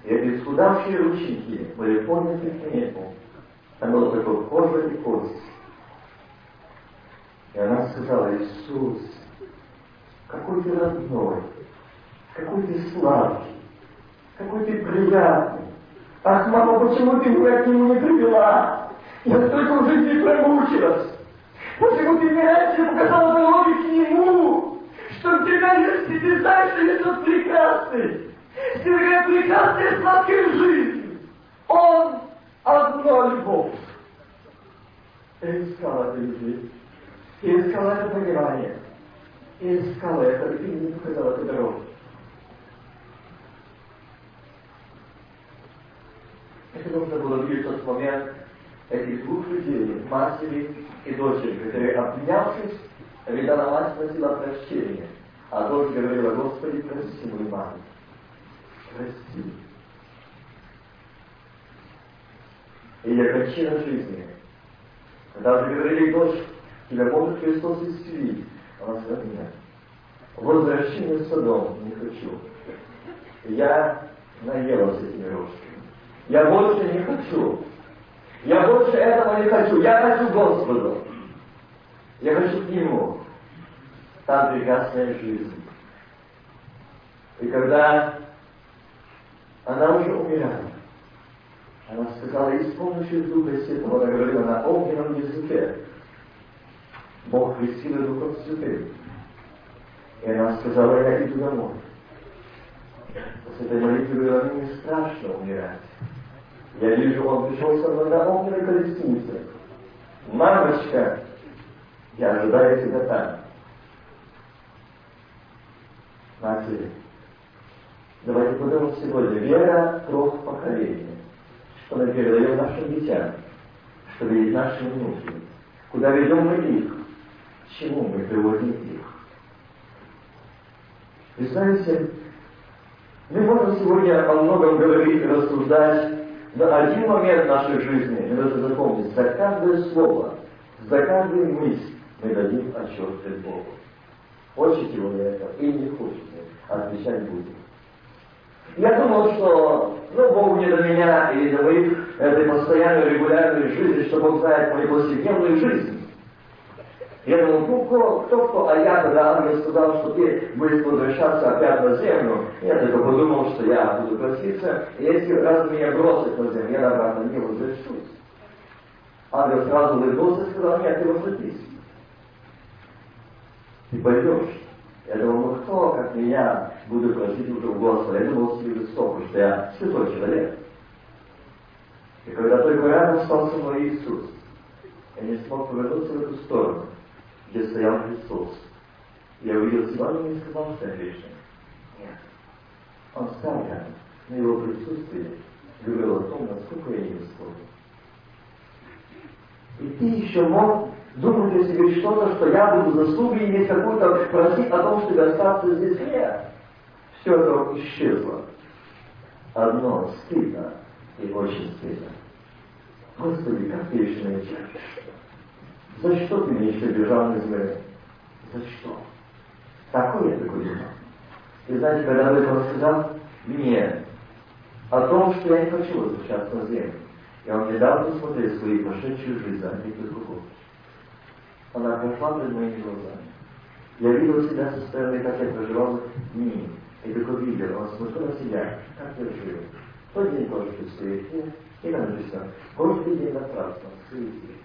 и эти исхудавшие рученьки были подняты к небу. Там было только кожа и кость. И она сказала, Иисус, какой ты родной, какой ты сладкий, какой ты приятный. Ах, мама, почему ты меня к нему не привела? Я столько в жизни промучилась. Почему ты мне раньше показала дороги к нему? Что тебя есть, и ты знаешь, что я тот прекрасный. прекрасной сладкой жизни. Он одно любовь. И искал эту любви. И искал это понимание. И искал это, и не показал эту дорогу. Это нужно было видеть тот момент этих двух людей, матери и дочери, которые, обнявшись, видала мать просила прощения, а дочь говорила, Господи, прости мою мать, прости. И я кончина жизни. Когда же говорили, дочь, тебя может Христос исцелить, она сказала, нет. Возвращение в Содом не хочу. Я наелась этими рожками. Я больше не хочу. Я больше этого не хочу. Я хочу Господу. Я хочу к Нему. Там прекрасная жизнь. И когда она уже умирала, она сказала, и с помощью Духа Святого, она говорила на огненном языке, Бог крестил Духом Святым. И она сказала, я иду домой. После этой молитвы говорила, мне не страшно умирать. Я вижу, он пришел со мной на огненной колеснице. Мамочка, я ожидаю тебя там. Матери, давайте подумаем сегодня. Вера трех поколений. Что мы передаем нашим детям, что видят наши внуки. Куда ведем мы их? К чему мы приводим их? Вы знаете, мы можем сегодня о многом говорить рассуждать, но один момент нашей жизни мы должны запомнить, за каждое слово, за каждую мысль мы дадим отчет перед Богом. Хочете вы это или не хочете, отвечать будем. Я думал, что ну, Бог не до меня или до моих этой постоянной регулярной жизни, что Бог знает мою повседневную жизнь. Я думал, ну кто, кто, кто, а я, когда ангел сказал, что ты будешь возвращаться опять на землю, я только подумал, что я буду проситься, и если раз меня бросят на землю, я обратно не возвращусь. Ангел сразу улыбнулся и сказал, нет, ты возвратись. Ты пойдешь. Я думал, ну кто, как меня, буду просить уже у Господа. Я думал себе высоко, что я святой человек. И когда только рядом стал со мной Иисус, я не смог повернуться в эту сторону где стоял Христос. Я увидел и не сказал, что я грешник. Нет. Он стал рядом, на его присутствие говорил о том, насколько я не достоин. И ты еще мог думать о себе что-то, что я буду заслуги иметь какую-то, просить о том, чтобы остаться здесь. Нет. Все это исчезло. Одно стыдно и очень стыдно. Господи, как ты еще научаешь? За что ты мне еще бежал из мира? За что? Такой я такой думал. И знаете, когда об этом сказал мне о том, что я не хочу возвращаться на землю, я вам недавно посмотрел свои прошедшие жизни, а не только Она прошла перед моими глазами. Я видел себя со стороны, как я проживал дни. И только видел, он смотрел на себя, как я жил. Тот день тоже в суете, и нам написано, каждый день напрасно, в суете.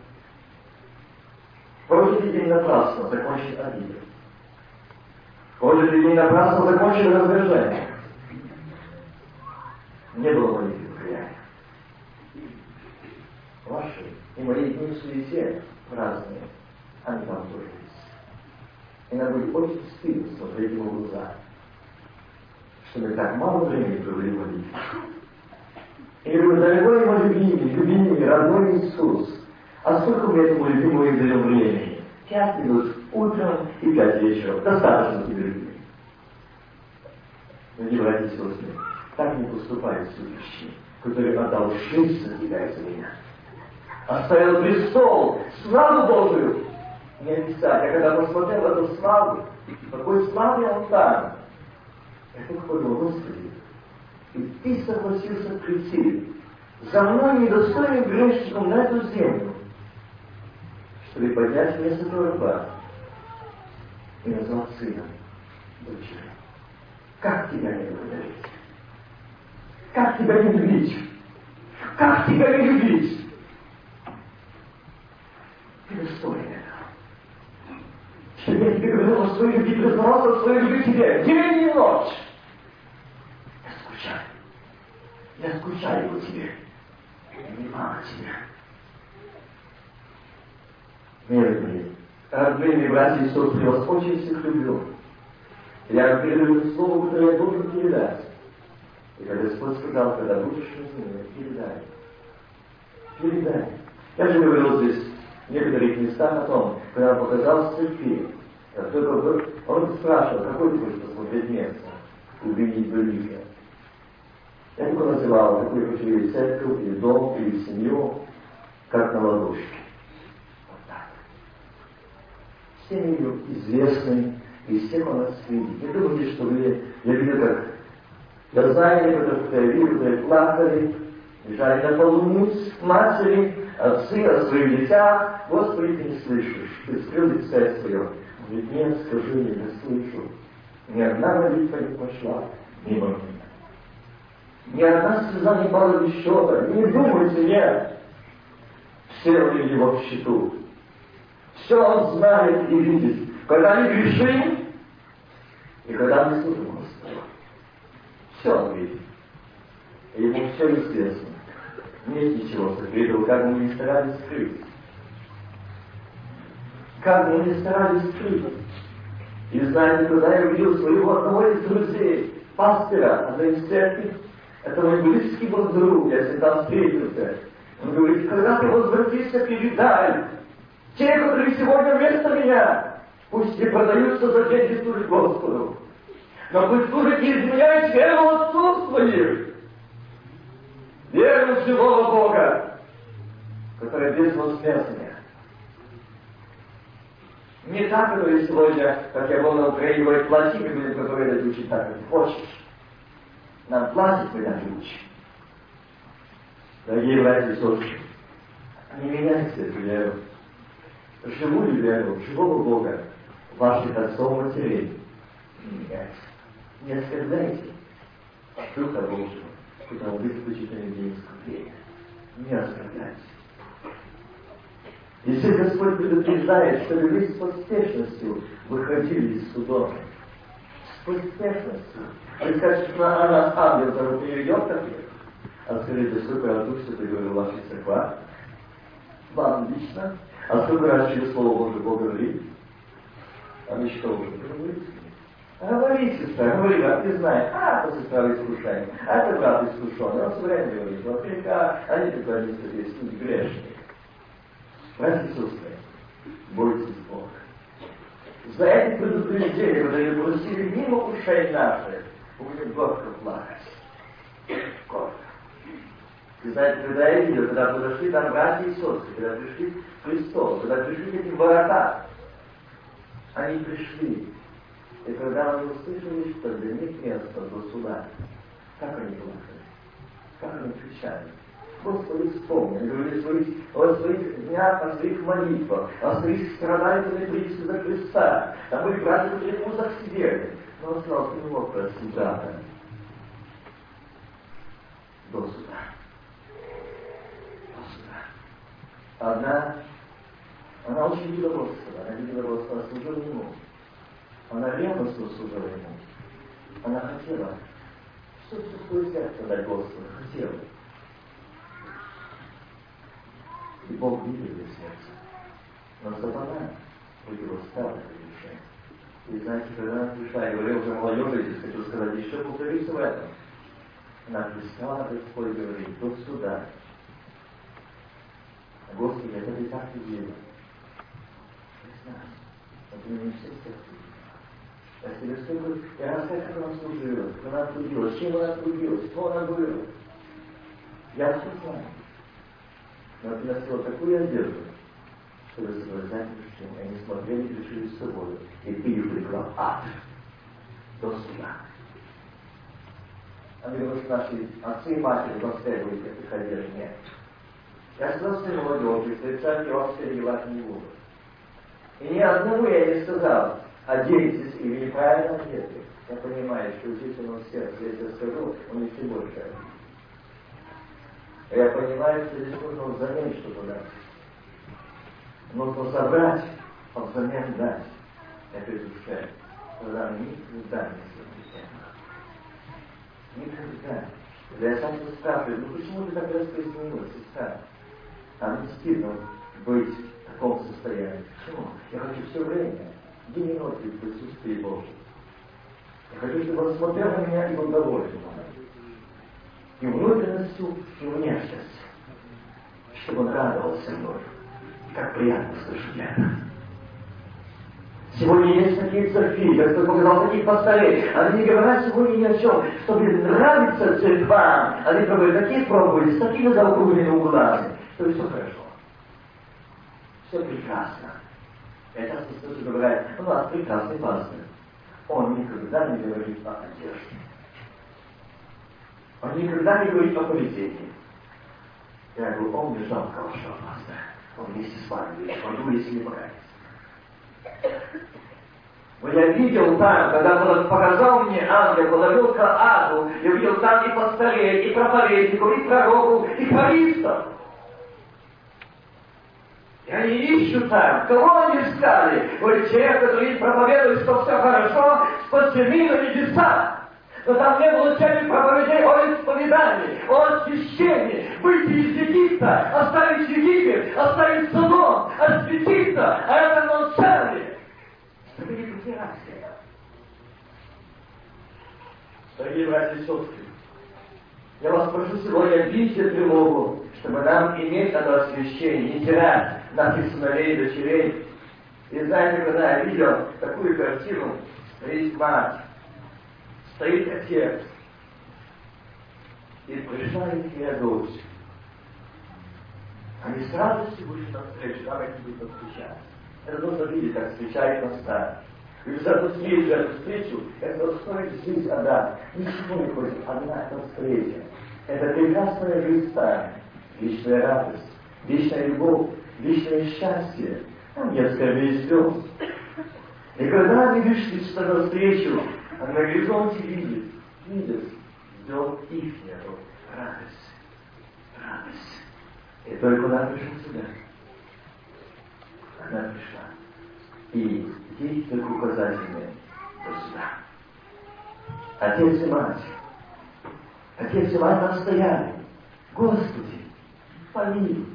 Прожитый день напрасно закончит обида. Прожитый день напрасно закончит раздражение. Не было молитвы покаяния. Ваши и мои дни в суете разные, они там тоже есть. И нам будет очень стыдно смотреть в глаза, что мы так мало времени провели в молитве. И говорю, дорогой мой любимый, любимый, родной Иисус, а сколько мы этому любимому уделим времени? Пять минут утром и пять вечером. Достаточно тебе любви. Но не братья и сестры, так не поступает судящий, который отдал жизнь за тебя и за меня. Оставил престол, славу Божию. Не описать. Я когда посмотрел эту славу, какой славе он там, я только подумал, Господи, и ты согласился прийти за мной недостойным грешником на эту землю, чтобы поднять вместо раба и назвал сына дочерью. Как тебя не благодарить? Как тебя не любить? Как тебя не любить? Ты достоин этого. Чтобы я тебе говорил о своей любви, признавался о своей любви к тебе. День и ночь. Я скучаю. Я скучаю по тебе. Не мало тебя. Милые мои, родные братья и сестры, вас очень всех люблю. Я передаю слово, которое я должен передать. И когда Господь сказал, когда будешь разумен, передай. Передай. Я же говорил здесь в некоторых местах о том, когда он показал церкви, кто-то, он спрашивал, какой ты хочешь посмотреть место, увидеть великое. Я только называл, какой хочу или церковь, или дом, или семью, как на ладошке. Вот так. Всем ее известны, и всех у нас видит. Не думайте, что вы, я видел, как я некоторых, я видел, которые плакали, лежали на полу матери, отцы о своих детях. Господи, ты не слышишь, ты скрыл лице свое. Ведь нет, скажи, я не слышу. Ни одна молитва не пошла мимо меня. Ни одна слеза не пала без счета. Не думайте, нет. Все в его в счету. Все он знает и видит. Когда мы грешим, и когда мы служим Господу. Все он видит. И ему все известно. Нет ничего сокрытого, как мы не старались скрыть. Как мы не старались скрыть. И знаете, когда я увидел своего одного из друзей, пастора одной из церкви, это мой близкий был друг, я всегда встретился. Он говорит, когда ты возвратишься, передай. Те, которые сегодня вместо меня, пусть не продаются за деньги служить Господу. Но пусть служат не изменяют веру отцов своих. Веру живого Бога, который без возмездия. Не так, которые сегодня, как я был на Украине, говорят, плати, как будет проповедовать учить так, как хочешь. Нам платить мы даже учим. Дорогие братья и сестры, не меняйте эту веру. Живую веру, живого Бога, ваших отцов матерей, не. Не оскорбляйте Духа Божьего, куда вы исключительно день искупления. Не оскорбляйте. Если Господь предупреждает, чтобы вы с поспешностью выходили из судов, с поспешностью, вы скажете, что она ангел, который приведет ко мне, а скажите, сколько раз Дух Святой говорил в вашей церквах, вам лично, а сколько раз через Слово Божие Бог говорит, а мы что уже говорите? Говори, сестра, говори, а ты знаешь, а, это сестра искушение, а это брат искушенный, он все время говорит, вот а они туда не есть люди грешные. Братья и сестры, бойтесь Бога. За эти предупреждения, когда они бросили мимо ушей наших, будем горько плакать. Горько. Знаете, когда я видел, когда подошли там братья и сестры, когда пришли к Христу, когда пришли эти ворота, они пришли. И когда они услышали, что для них место до суда, как они плакали, как они кричали. Господи, вспомни, они говорили своих, о своих днях, о своих молитвах, о своих страданиях Христа за Христа. Там были братья, которые в узах сидели. Но он сказал, ты не мог простить брата до суда. До суда. Одна, она очень любила она любила Господа, служила Ему. Она ревностно служила Ему. Она хотела все свое сердце дать Господу, хотела. И Бог видел ее сердце. Но сатана его стал это решение. И знаете, когда она пришла, я говорил уже молодежи, здесь хочу сказать, еще повторюсь в этом. Она пристала, Господь говорит, тут сюда. Господи, это ты так видела. Не знаю. Это не все сердце. Я тебе сколько, я расскажу, как она служила, как она трудилась, чем она трудилась, кто она была. Я все знаю. Но ты носила такую одежду, чтобы соблазнять мужчин. Они смотрели и решили с собой. И ты их прикрыл ад до суда. Говорят, что наши отцы и матери воспитывали этих одежд. Нет. Я сказал своей молодежи, что церкви вас переливать не буду. И ни одному я не сказал, оденьтесь или неправильно одеты. Я понимаю, что здесь у нас сердце, если я скажу, он еще больше одет. Я понимаю, что здесь нужно взамен что-то дать. Нужно собрать, а взамен дать этой душе. Тогда никогда не сопротивляем. Никогда Я сам спрашиваю, ну почему ты так резко изменилась, сестра? А не быть в таком состоянии. Почему? Я хочу все время две минуты в присутствии Божьем. Я хочу, чтобы он смотрел на меня и был доволен и внутренностью, и внешностью, чтобы он радовался мной. Как приятно слышать это. Сегодня есть такие церкви, как кто показал, таких пастырей. Они не говорят сегодня ни о чем, чтобы нравиться церквам. Они проводят такие проповеди с такими заокругленными углами, что все хорошо. Все прекрасно. Я часто слышу, говорят, у нас прекрасный пастор. Он никогда не говорит о одежде. Он никогда не говорит о поведении. Я говорю, он не жалко вашего пастора. Он вместе с вами, он будет с ним вот я видел там, когда он показал мне ангел, подавил к аду, я видел там и пастырей, и проповедников, и пророков, и харистов. И они ищут там. Кого они искали? Говорит, человек, который проповедует, что все хорошо, спасены на небеса. Но там не было цели проповедей о исповедании, о освящении, выйти из Египта, оставить Египет, оставить Содом, осветиться, а это non цели. Чтобы не потеряться. Дорогие братья и сестры, я вас прошу сегодня видите тревогу, чтобы нам иметь это освящение, не терять наших сыновей и дочерей. И знаете, когда я видел такую картину, есть мать, стоит отец, и пришла их дочь. Они с радостью вышли навстречу, как они будут встречать. Это нужно видеть, как встречает нас старый. И за эту встречу, за эту встречу, это стоит жизнь отдать. Ничего не хочет, одна эта встреча. Это прекрасная жизнь старая, вечная радость, вечная любовь, вечное счастье. Там скорби и слез. И когда они вышли с на встречу, а на горизонте видит, видит, ждет их радость, радость. И только она пришла сюда. Она пришла. И ей только указательные до сюда. Отец и мать. Отец и мать настояли. Господи, помилуй.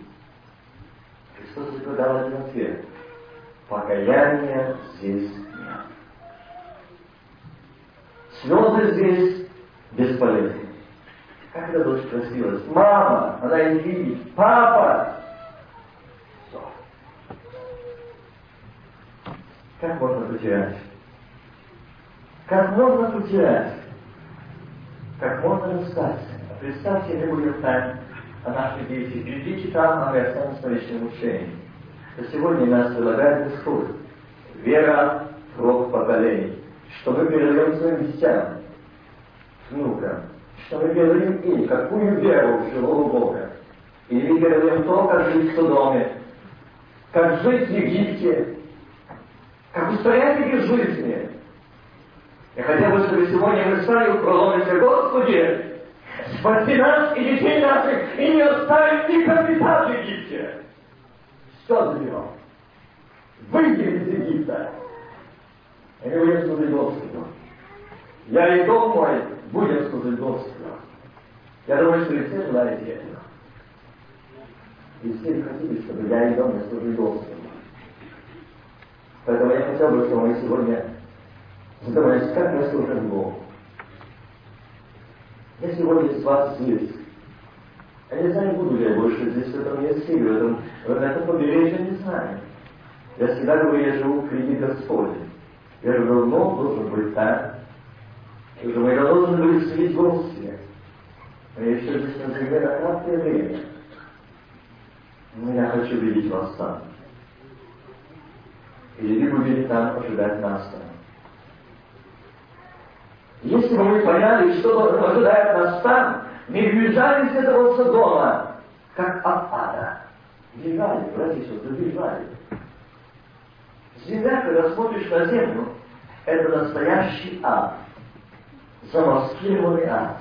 Христос дал один ответ. Покаяния здесь нет. Слезы здесь бесполезны. Как эта дочь просилась? Мама, она не видит. Папа! Все. Как можно потерять? Как можно потерять? Как можно расстаться? Представьте, мы будем там, а наши дети. Впереди читал, а мы останемся на вечном учении. Но сегодня нас предлагает Господь. Вера в рог поколений что мы передаем своим детям, внукам, что мы передаем им, какую веру в живого Бога. И мы передаем то, как жить в Содоме, как жить в Египте, как устроять эти жизни. Я хотел бы, чтобы сегодня мы стали в проломите, Господи, спаси нас и детей наших, и не оставить ни капитал в Египте. Все заберем. Выйдем из Египта. И мы будем служить Господу. Я и дом мой будем служить Господу. Я думаю, что вы все желаете этого. И все хотите, чтобы я и дом мой служили Господу. Поэтому я хотел бы, чтобы мы сегодня задумались, как мы служим Богу. Я сегодня с вас здесь. Я не знаю, буду ли я больше здесь, в этом месте, в этом, в этом побережье, не знаю. Я всегда говорю, я живу в кредит Господень. Я же давно должен быть там. Я же мы должны были встретить гости. Но я еще здесь на земле на краткое время. Но я хочу видеть вас там. Или вы будете там ожидать нас там. Если бы мы поняли, что ожидает нас там, мы бежали с этого Содома, как от ада. Бежали, братья и сестры, бежали. Земля, когда смотришь на землю, это настоящий ад. Замаскированный ад.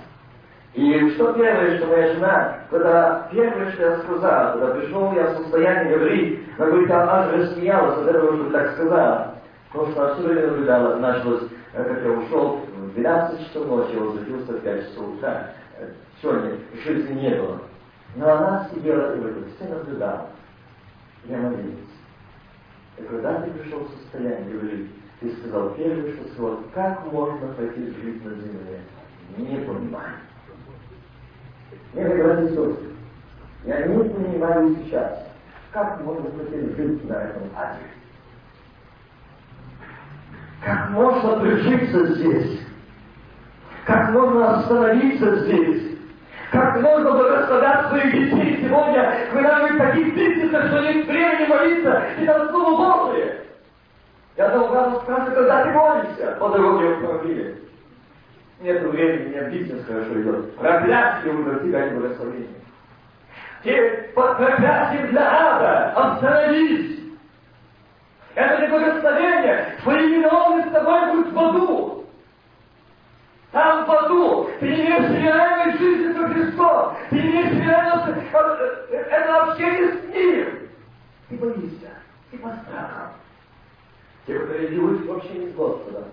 И что первое, что моя жена, когда первое, что я сказал, когда пришел я в состояние говорить, она говорит, она аж рассмеялась от этого, что так сказала. Потому что все время наблюдала, началось, как я ушел 12 часов ночи, я возвратился в 5 часов утра. сегодня жизни не было. Но она сидела и говорит, все наблюдала. Я молилась. И когда ты пришел в состояние, говорит, ты сказал первое, что сказал, как можно хотеть жить на земле? Не понимаю. Мне говорит Иисус, я не понимаю сейчас, как можно хотеть жить на этом аде. Как можно прижиться здесь? Как можно остановиться здесь? Как можно благословлять своих детей сегодня, когда вы таких тысячах, что нет времени молиться и на Слово Божие? Я одного раза спрашиваю, когда ты молишься по дороге в? Нет времени, у меня бизнес хорошо идет. Проклятие выбрать тебя не благословение. Ты под проклятием для ада остановись. Это не благословение. Твои виновны с тобой будут в аду. Там в аду. Не реальной жизни со Христом. Не реального... Это общение с Ним. Ты боишься. Ты по страхам. Те, которые живут в общении с Господом,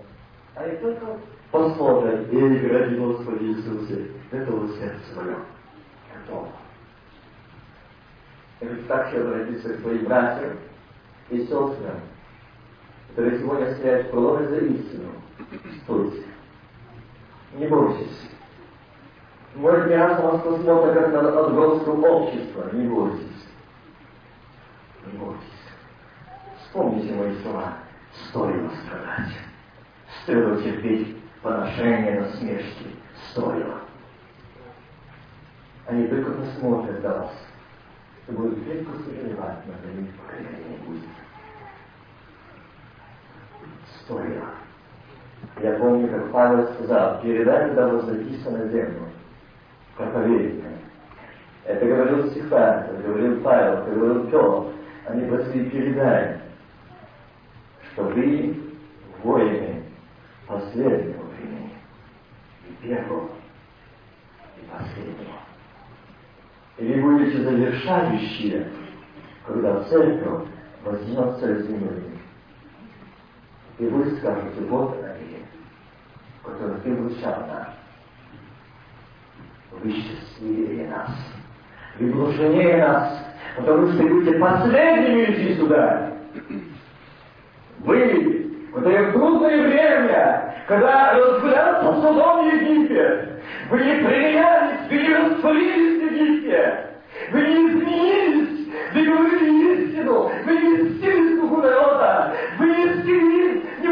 они только посмотрят, и ради Господи Иисусе, этого сердце мое. Готово. Я хочу так все обратиться к своим братьям и сестрам, которые сегодня стоят в проломе за истину. Стойте. Не бойтесь. Может, не раз вас посмотрят как на отголоску общества. Не бойтесь. Не бойтесь. Вспомните мои слова. Стоило страдать. Стоило терпеть поношение на смерти. Стоило. Они только посмотрят до вас. И будут крепко сожалевать, но для них покаяния не будет. Стоило. Я помню, как Павел сказал, передай, когда возвратишься на землю, проповедникам. Это говорил Стефан, это говорил Павел, это говорил Петр. Они просили передай, что вы воины последнего времени, и первого, и последнего. И вы будете завершающие, когда церковь возьмется из земли. И вы скажете, вот они, которые ты вручал нам. Вы счастливее нас. Вы блаженнее нас, потому что будете последними идти сюда. Вы, в трудное время, когда разгулялся судом Египет, вы не принялись, вы не растворились в Египте, вы не изменились, вы говорили истину, вы не стили слуху народа, вы не стили,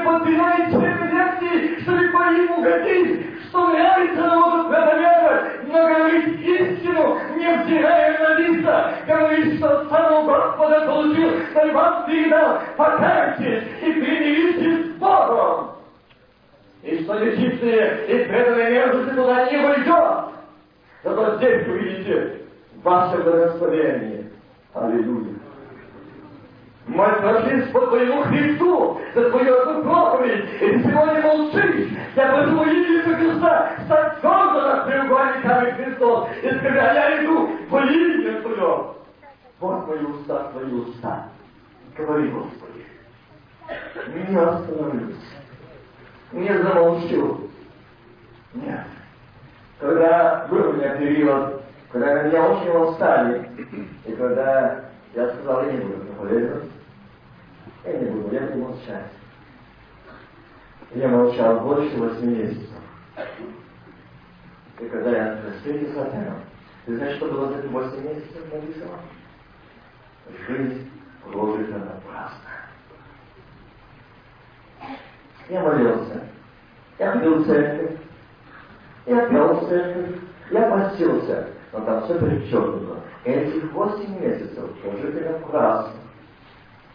не подбираете лекции, чтобы по ним угодить, что нравится народу проповедовать, но говорить истину, не взирая на лица, говорить, что самого Господа получил, но вам передал, покайтесь и примиритесь с Богом. И что нечистые и преданные мерзости туда не войдет. Зато здесь увидите ваше благословение. Аллилуйя. Прошли по твоему Христу, за твою одну проповедь, и ты сегодня молчишь. Я прошу Иисуса Христа, стать твердо над треугольниками Христос, и скажи, а я иду во имя Твое. Вот мои уста, твои уста. Говори, Господи. Не остановлюсь. Не замолчу. Нет. Когда был у меня период, когда меня очень устали, и когда я сказал, я не буду проповедовать, я не буду, я буду молчать. Я молчал больше восьми месяцев. И когда я встретился с отцом, ты знаешь, что было за эти восемь месяцев написано? Жизнь прожита напрасно. Я молился. Я ходил в церковь. Я пел в церковь. Я постился. Но там все перечеркнуто. Этих восемь месяцев прожиты напрасно.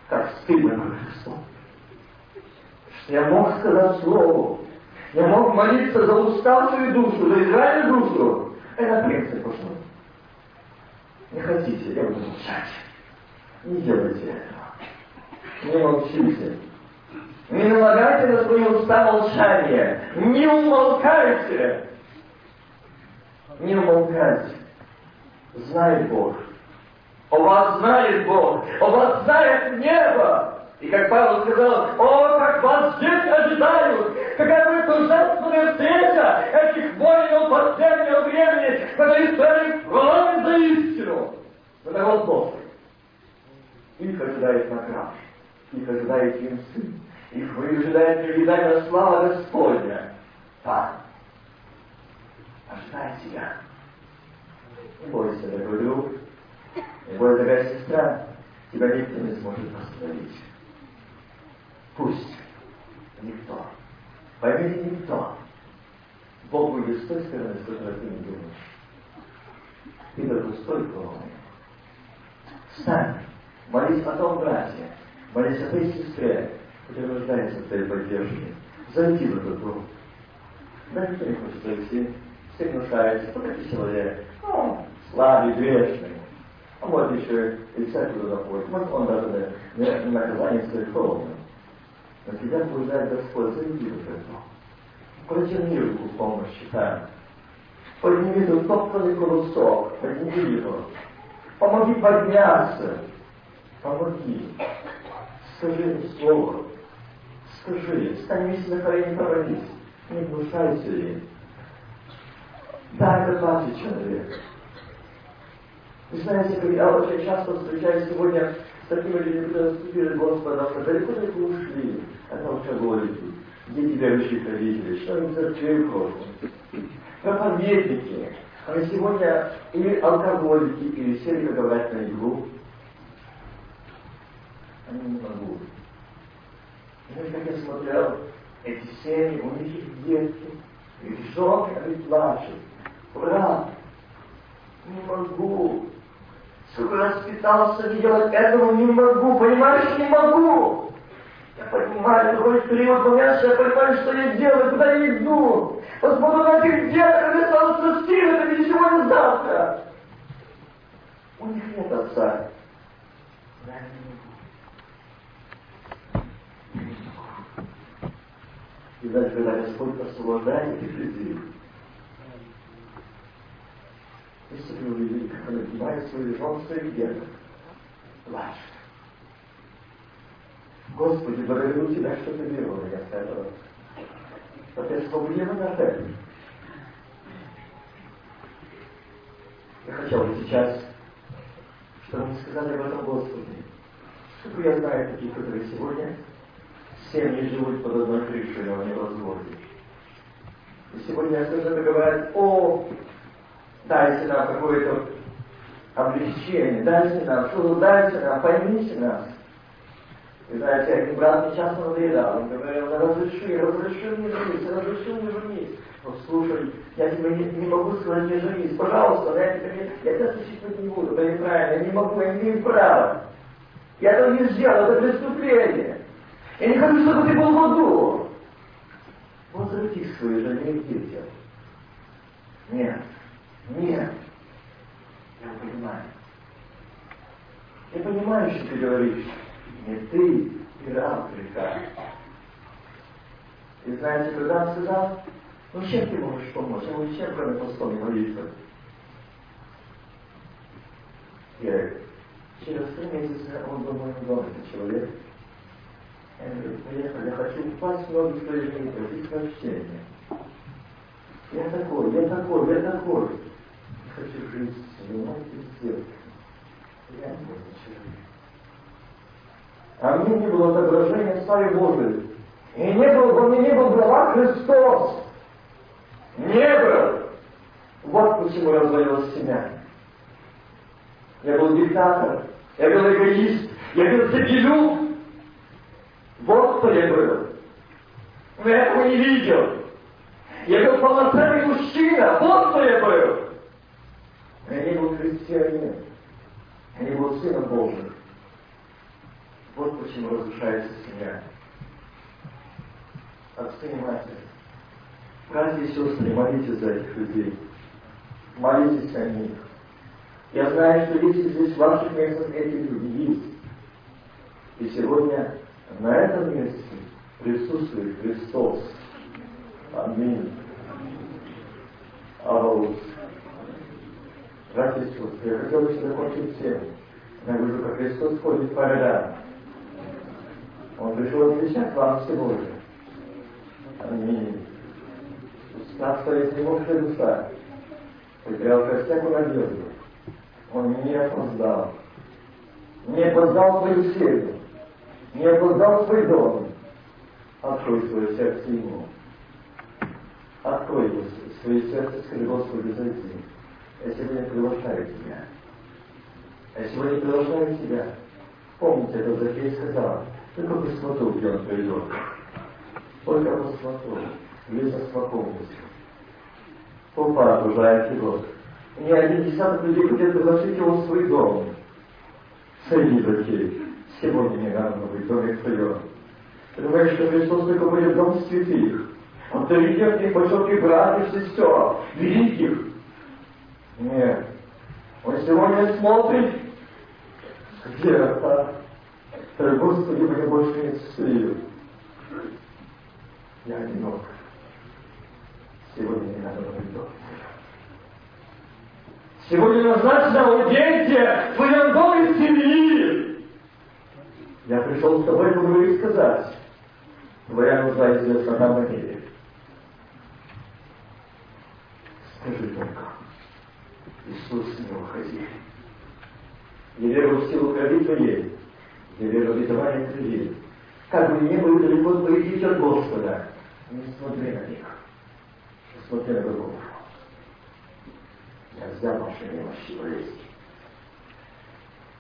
Как стыдно Христом. Я мог сказать слово. Я мог молиться за уставшую душу, за Израиль душу. Это принцип пошло. Не хотите, я буду молчать. Не делайте этого. Не молчите. Не налагайте на свои уста молчание. Не умолкайте. Не умолкайте. Знает Бог. О вас знает Бог. О вас знает небо. И как Павел сказал, о, как вас здесь ожидают, какая будет торжественная встреча этих воинов последнего времени, который царь кроме за истину. Это народ Божий. Их ожидает наград. Их ожидает им сын. Их выжидает невиданная слава Господня. Так. Ожидай себя. Не бойся, дорогой друг. Не бойся, дорогая сестра. Тебя никто не сможет остановить. Пусть никто. Поймите, никто. Бог будет с той стороны, с которой ты не думаешь. Ты только стой кровной. Встань. Молись о том брате. Молись о той сестре, которая нуждается в твоей поддержке. Зайди в этот дом. Да никто не хочет зайти. Все гнушаются. Кто такой человек? Ну, слабый, грешный. А может еще и церковь туда ходит. Может он даже наказание церковное. Но тебя побуждает Господь, зайди в этот дом. Протяни руку в помощь, читаем. Подними затоптанный колосок, подними его. Помоги подняться. Помоги. Скажи слово. Скажи, становись на колени, провались. Не внушайся им. Да, это двадцать человек. Вы знаете, я очень часто встречаюсь сегодня с такими людьми, которые вступили Господа, далеко-далеко ушли от алкоголики дети верующих родителей, что они церкви ходят, проповедники. А сегодня или алкоголики, или сели говорят на иглу. Они не могут. Знаете, как я смотрел эти семьи, у них есть детки, их жены, они плачут. Брат, не могу. Раз пытался делать этого, не могу. Понимаешь, не могу. Я понимаю, какой период момент, я понимаю, что я делаю, куда я иду. Посмотрю на этих деток, они станут силами, и сегодня завтра. У них нет отца. Не. И даже когда Господь освобождает людей, если вы увидели, как они обнимают свою жену, своих деток, плачут. Господи, благодарю Тебя, что Ты вырвал меня с этого. Что Ты освободил меня от этого. Я хотел бы сейчас, чтобы мы сказали об этом Господи. Чтобы я знаю таких, которые сегодня семьи живут под одной крышей, но не разводе. И сегодня я слышу, говорят, о, дайте нам какое-то облегчение, дайте нам, что дайте нам, поймите нас. И знаете, один брат мне часто надоедал. Он говорил, да разреши, разреши мне жениться, разреши мне жениться. Ну, слушай, я тебе не, не могу сказать, не женись. Пожалуйста, но я тебе, я тебя защищать не буду. Это неправильно, я не могу, я не имею права. Я этого не сделал, это преступление. Я не хочу, чтобы ты был в аду. Возвратись к своей жене и детям. Нет, нет. Я понимаю. Я понимаю, что ты говоришь не ты играл греха. И знаете, когда он сказал, ну чем ты можешь помочь? Я говорю, чем, кроме постом и? Я через три месяца он был в моем этот человек. Я говорю, приехал, я хочу упасть в ноги своей жены, просить прощения. Я такой, я такой, я такой. Я хочу жить с женой и с девушкой. Я не буду. А мне не было отображения славы Божией. И не был, во мне не был глава Христос. Не был. Вот почему развалилась семья. Я был диктатор, я был эгоист, я был себелюб. Вот кто я был. Но я этого не видел. Я был полноценный мужчина, вот кто я был. Не был христианином, я не был сыном Божьим. Вот почему разрушается семья. Отцы и матери. Братья и сестры, молитесь за этих людей. Молитесь о них. Я знаю, что если здесь в ваших местах эти люди есть. И сегодня на этом месте присутствует Христос. Аминь. Аус. Братья и сестры, я хотел бы закончить тему. Я говорю, как Христос ходит по рядам. Он пришел отвечать вам сегодня. Аминь. Нас стоит не мог душа. потерял всякую надежду. Он не опоздал. Не опоздал свою семью. Не опоздал свой дом. Открой свое сердце ему. Открой свое сердце, скажи, Господи, зайди. Я сегодня приглашаю тебя. Я сегодня приглашаю тебя. Помните, это Захей сказал, только посмотрю, где он придет. Только посмотрю, где заспокоился. Толпа окружает его. Ни один десяток людей хотят пригласить его в свой дом. Среди Захей, сегодня не надо быть в доме твоем. Ты думаешь, что Христос только будет дом святых? авторитетных высоких братьев и сестер, великих. Нет. Он сегодня смотрит, где это? Господи, мне больше нет сил. Я одинок. Сегодня не надо дома. Сегодня назначена аудиенция доме семьи. Я пришел с тобой поговорить сказать. Твоя нужда известна нам на мире. Скажи только, Иисус не уходи. Я верю в силу крови Твоей, я верю в обетование Твоей. Как бы ни было далеко пойти от Господа, не смотри на них, не смотри на другого. Я взял ваши немощи болезни.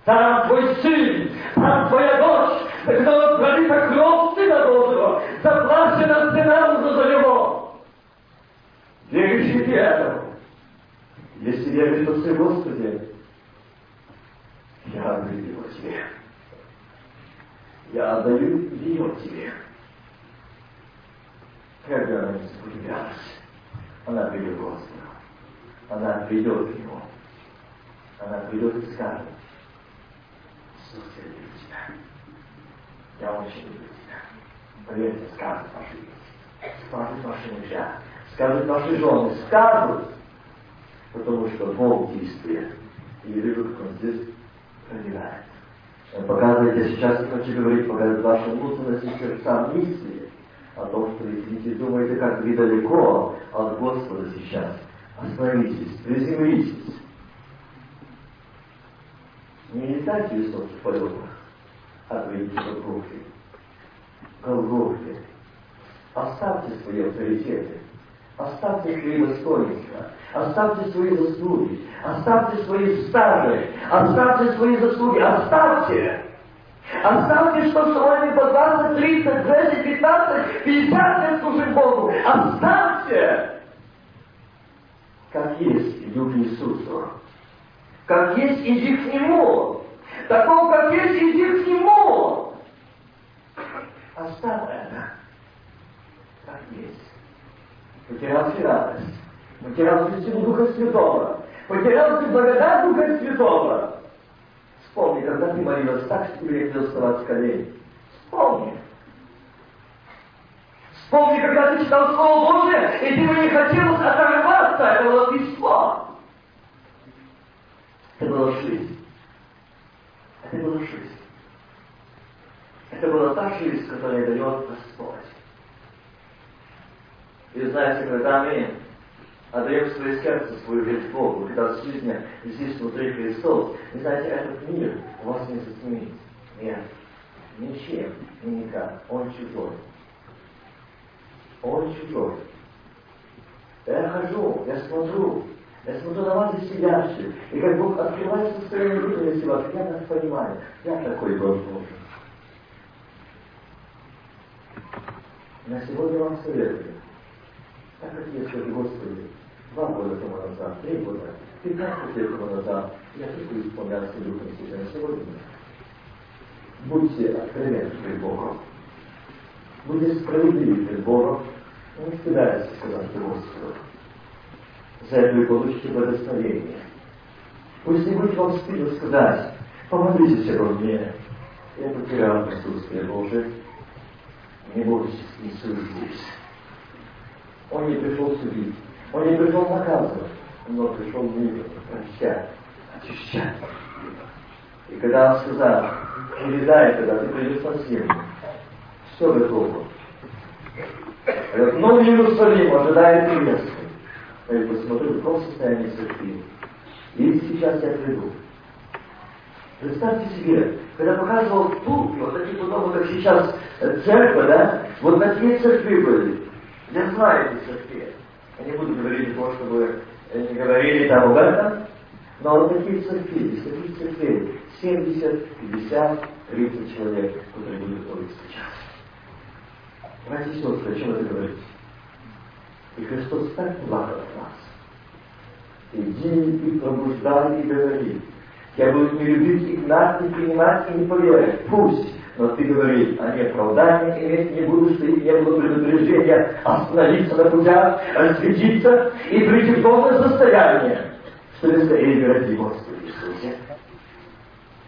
Там твой сын, там твоя дочь, когда пролита кровь Сына Божьего, заплачена цена за него. Верующий этому. Если верует Отце Господи, я отдаю его тебе. Я отдаю ее тебе. Когда она сопротивлялась, она придет к Господу. Она придет к Нему. Она придет и скажет, Иисус, я люблю тебя. Я очень люблю тебя. Поверьте, скажет ваши дети. Скажет ваши мужья скажут наши жены, скажут, потому что Бог действует. И я вижу, как Он здесь проявляет. Он показывает, я сейчас хочу говорить, показывает вашу внутренность и сердца мысли о том, что вы сидите и думаете, как вы далеко от Господа сейчас. Остановитесь, приземлитесь. Не летайте в высоких полетах, а ответьте в Голгофе. Голгофе. Оставьте свои авторитеты. Оставьте свои достоинства, оставьте свои заслуги, оставьте свои стажи, оставьте свои заслуги, оставьте. Оставьте, что с вами по 20, 30, 20, 15, 50 лет служим Богу. Оставьте. Как есть, иди к Иисусу. Как есть, иди к Нему. Такого, как есть, иди к Нему. Оставь это. Как есть потерялся радость, потерялся силу Духа Святого, потерялся благодать Духа Святого. Вспомни, когда ты молилась так, что тебе не вставать с колен. Вспомни. Вспомни, когда ты читал Слово Божие, и тебе не хотелось оторваться, это было письмо. Это была жизнь. Это была жизнь. Это была та жизнь, которая дает Господь. И знаете, когда мы отдаем свое сердце, свою жизнь Богу, когда в жизни здесь внутри Христос, и знаете, этот мир вас не затмит. Нет. Ничем и никак. Он чужой. Он чужой. Я хожу, я смотрю, я смотрю на вас и сидящих, и как Бог открывает состояние внутренности вас, я нас понимаю, я такой Бог нужен. На сегодня вам советую, так как я скажу, Господи, два года тому назад, три года, пятнадцать лет тому назад, я только исполнялся Духом Святым сегодня. Будьте откровенны перед Богом. Будьте справедливы перед Богом. Не стыдайтесь сказать Господу. За это вы получите благословение. Пусть не будет вам стыдно сказать, помолитесь обо мне. Я потерял присутствие Божие. Не бойтесь, не суетитесь. Он не пришел судить, он не пришел наказывать, но пришел мир, прощать, очищать. И когда он сказал, передай, когда ты придешь на землю, все готово. Этот новый Иерусалим ожидает невесту. я посмотрю, в каком состоянии церкви. И сейчас я приду. Представьте себе, когда показывал тут, вот такие потом, как сейчас э, церковь, да, вот такие церкви были. Я знаю эти церкви. Я не буду говорить о том, чтобы не говорили там об этом, но вот такие церкви, из таких церквей 70, 50, 30 человек, которые будут ходить сейчас. Братья и сестры, о чем это говорит? И Христос так плакал от нас. Иди и пробуждай и говори. Я буду не любить их нас, не принимать и не поверить. Пусть. Но ты говоришь, они оправдания иметь не будут, что их не было предупреждения остановиться на путях, рассветиться и прийти в полное состояние, чтобы скорее верить Господи Иисусе.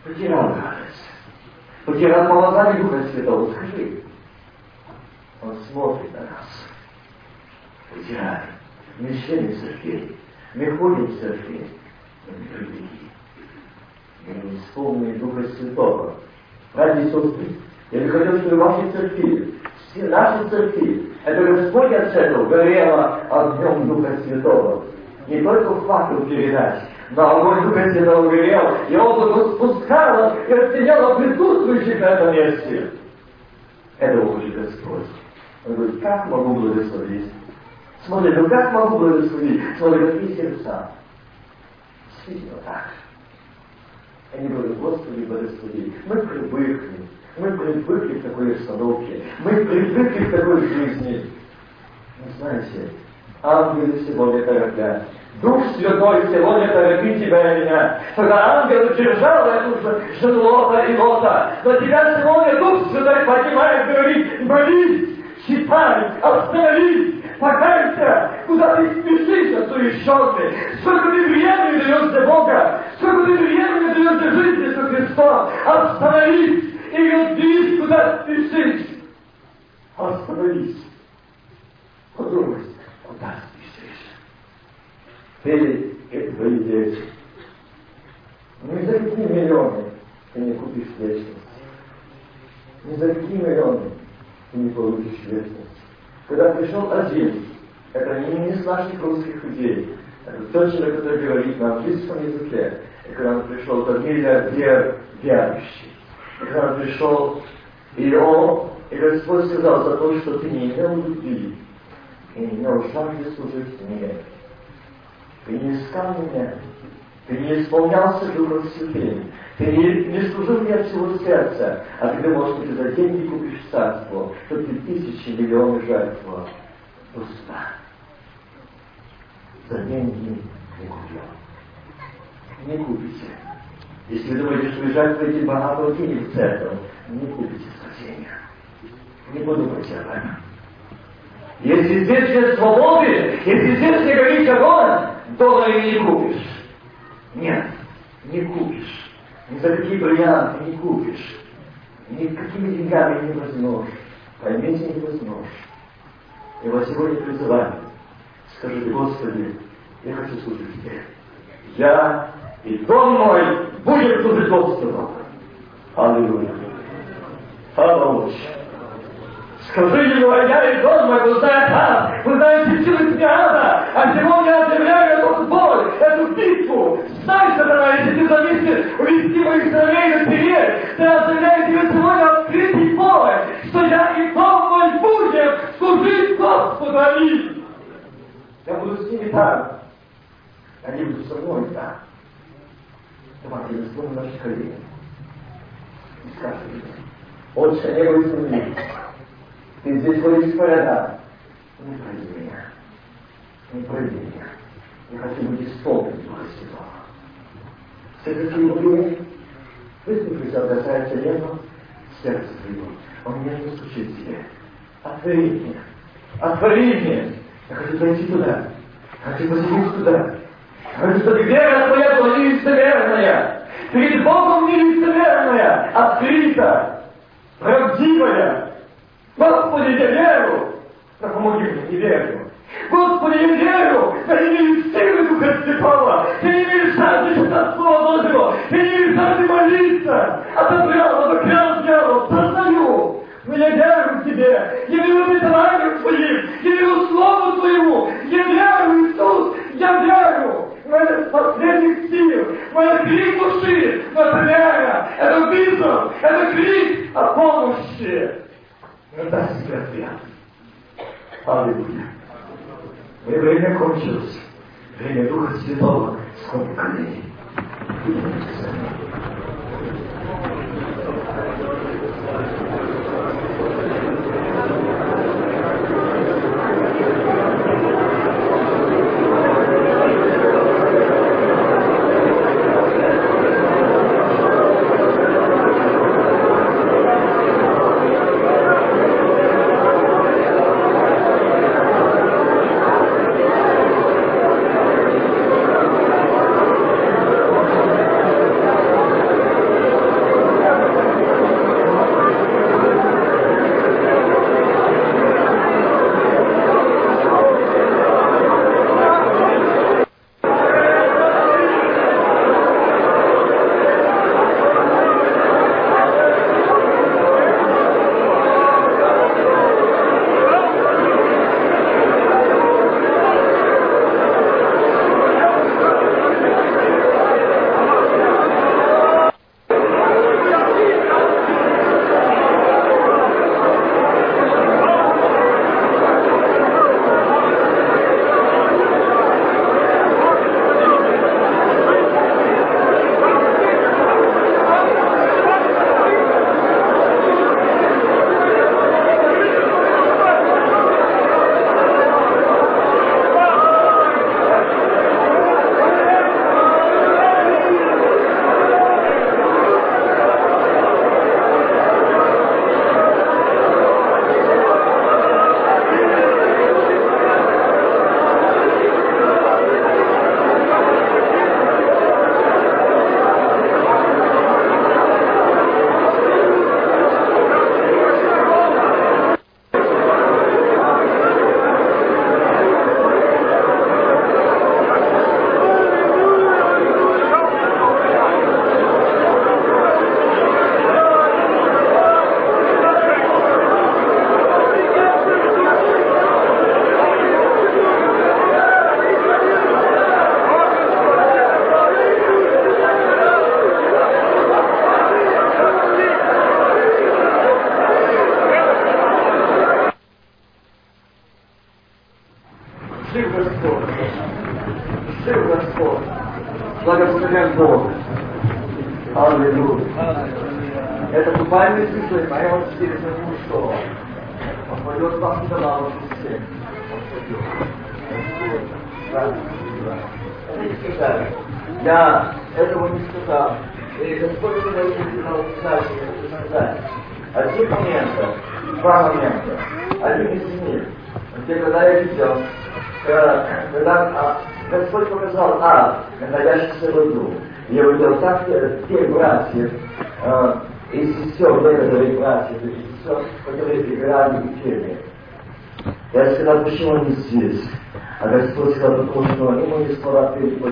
Потерял радость. Потерял помазание Духа Святого. Скажи. Он смотрит на нас. Потеряли. Мы члены церкви. Мы ходим в церкви. Но не любви. Мы не исполнены Духа Святого. Братья и сестры, я бы хотел, чтобы ваши церкви, все наши церкви, это Господь от этого горело огнем Духа Святого. Не только факел передать, но огонь Духа Святого горел, и облако спускало и расценяло присутствующих на этом месте. Это хочет Господь. Он говорит, как могу благословить? Смотри, ну как могу благословить? Смотри, какие сердца. Действительно так. Они говорят, Господи, благослови. Мы привыкли. Мы привыкли к такой обстановке. Мы привыкли к такой жизни. Но знаете, ангелы сегодня торопят. Дух Святой сегодня торопит тебя и меня. Когда ангел держал эту жерлота и лота, но тебя сегодня Дух Святой поднимает, говорит, молись, читай, остановись, покайся, куда ты спешишь, осуещенный, сколько ты времени даешь для Бога, сколько ты времени даешь для жизни со Христом, остановись и любись, куда спешишь. Остановись. Подумай, куда спешишь. Ты и твои дети. Не за какие миллионы ты не купишь вечность. Не за какие миллионы ты не получишь вечность. Когда пришел один, это не, из наших русских людей, это тот человек, который говорит на английском языке, и когда он пришел, это миллиардер верующий. И когда он пришел, и он, и Господь сказал за то, что ты не имел любви, и не имел жажды служить мне, ты не искал меня, ты не исполнялся Духом Святым, ты не, не служил мне от всего сердца, а ты думал, что ты за деньги купишь царство, что ты тысячи миллионов жертвовал. Пуста. За деньги не купил. Не купите. Если вы думаете, что вы жертвуете богатого денег в церковь, не купите спасения. Не подумайте об. Если здесь нет свободы, если здесь не говорит огонь, доллары не купишь. Нет, не купишь. Ни за какие бриллианты не купишь. Ни какими деньгами не возьмешь. Поймите, не возьмешь. Я вас сегодня призываю. Скажите, Господи, я хочу служить Тебе. Я и дом мой будет служить Господу. Аллилуйя. Слава Скажи ему, я и дом мой, вы знаете, а, вы знаете силы ада, а сегодня я объявляю эту боль, эту битву. Знай, сатана, если ты зависишь увести моих сыновей на вперед, ты объявляю тебе сегодня открытый поле, что я и дом мой будем служить Господу. Аминь. Я буду с ними там. Они будут со мной там. Давайте я вспомню наши колени. И скажем, Отче, небо и земли, ты здесь ходишь по рядам. Не пройди меня. Не пройди меня. Я хочу быть исполнен Духа Святого. Все такие люди, выслушай, касается небо, сердце твоего. Он не стучит тебе. Отвори мне. Отвори мне. Я хочу зайти туда. Я хочу посидеть туда. Я хочу, чтобы вера твоя была нелицемерная. Перед Богом нелицемерная, открыта, правдивая, Господи, я верю! Да помоги мне, не верю. Господи, я верю! Я не верю в силы Духа Святого! Я не верю в жажды читать Слово Божьего! Я не верю в жажды молиться! Отопрял, обокрял дьявол, сознаю! Но я верю в Тебе! Я верю в Бетранию Твоим! Я верю в Слово Твоему! Я верю, Иисус! Я верю! моя последних сил, моя крик души, моя вера, это вызов, это крик о помощи. Это себе ответ. Аллилуйя. И время кончилось. Время Духа Святого сколько колени.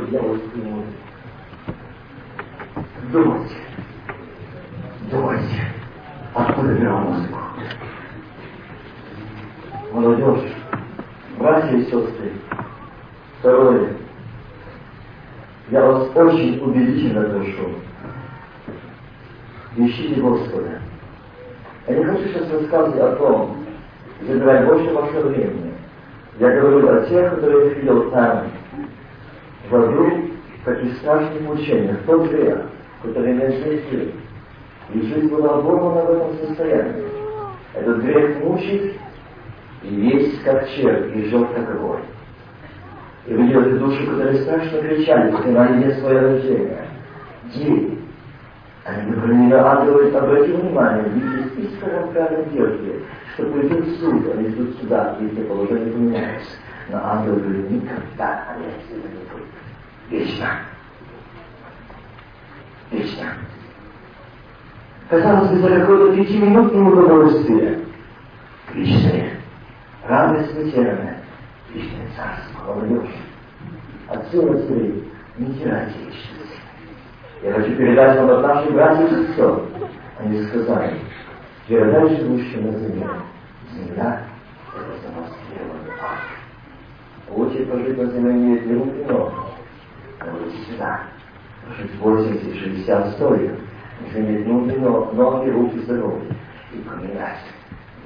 По дьявольскому Думайте. Думайте. Откуда беру музыку? Молодежь, братья и сестры, второе. Я вас очень убедительно прошу. Ищите Господа. Я не хочу сейчас рассказывать о том, забирать больше вашего времени. Я говорю о тех, которые их видел там, в аду, мучениях, в тот грех, который не сместил. И жизнь была оборвана в этом состоянии. Этот грех мучит, и есть как червь, и жжет как огонь. И вы видели души, которые страшно кричали, вспоминали мне свое рождение. Дети. Они говорили, ангелы, обрати внимание, видите, искром правой одежде, что придет суд, они идут сюда, если положение поменяется. Но ангел говорит, никогда они отсюда не будут. Вечно. Вечно. Казалось бы, за какое-то пятиминутное удовольствие. Вечное. Радость потерянная. Вечное царство. Молодежь. Отсюда, смотри, не теряйте вечность. Я хочу передать вам от наших братьев и сестер. Они сказали, передача живущая на земле. Земля – это ад. Лучше пожить на земле не руки но идти сюда. 80 и 60 столиков. Иметь ноги, ноги, руки здоровые. И.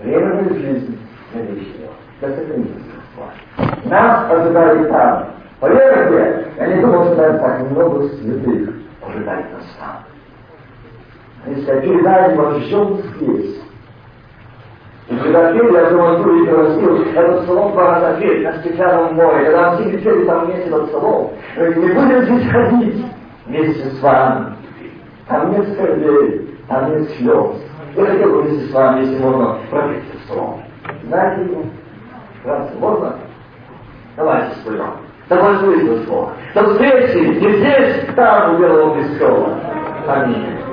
Время моей жизни навечно. Да сохранится Господь. Нас ожидает там. Поверьте, я не думал, что там так много святых ожидает нас там. Если передать вам ждем здесь. И когда пели, я думаю, Юрий просил, этот псалом два раза петь на стеклянном море. Когда все пели там вместе этот псалом, не будем здесь ходить вместе с вами. Там нет скорбей, там нет слез. Я хотел бы вместе с вами, если можно, пропеть этот псалом. Знаете его? Разве можно? Давайте споем. Да возьмите слово. Да встречи, не здесь, там у Белого престола. Аминь.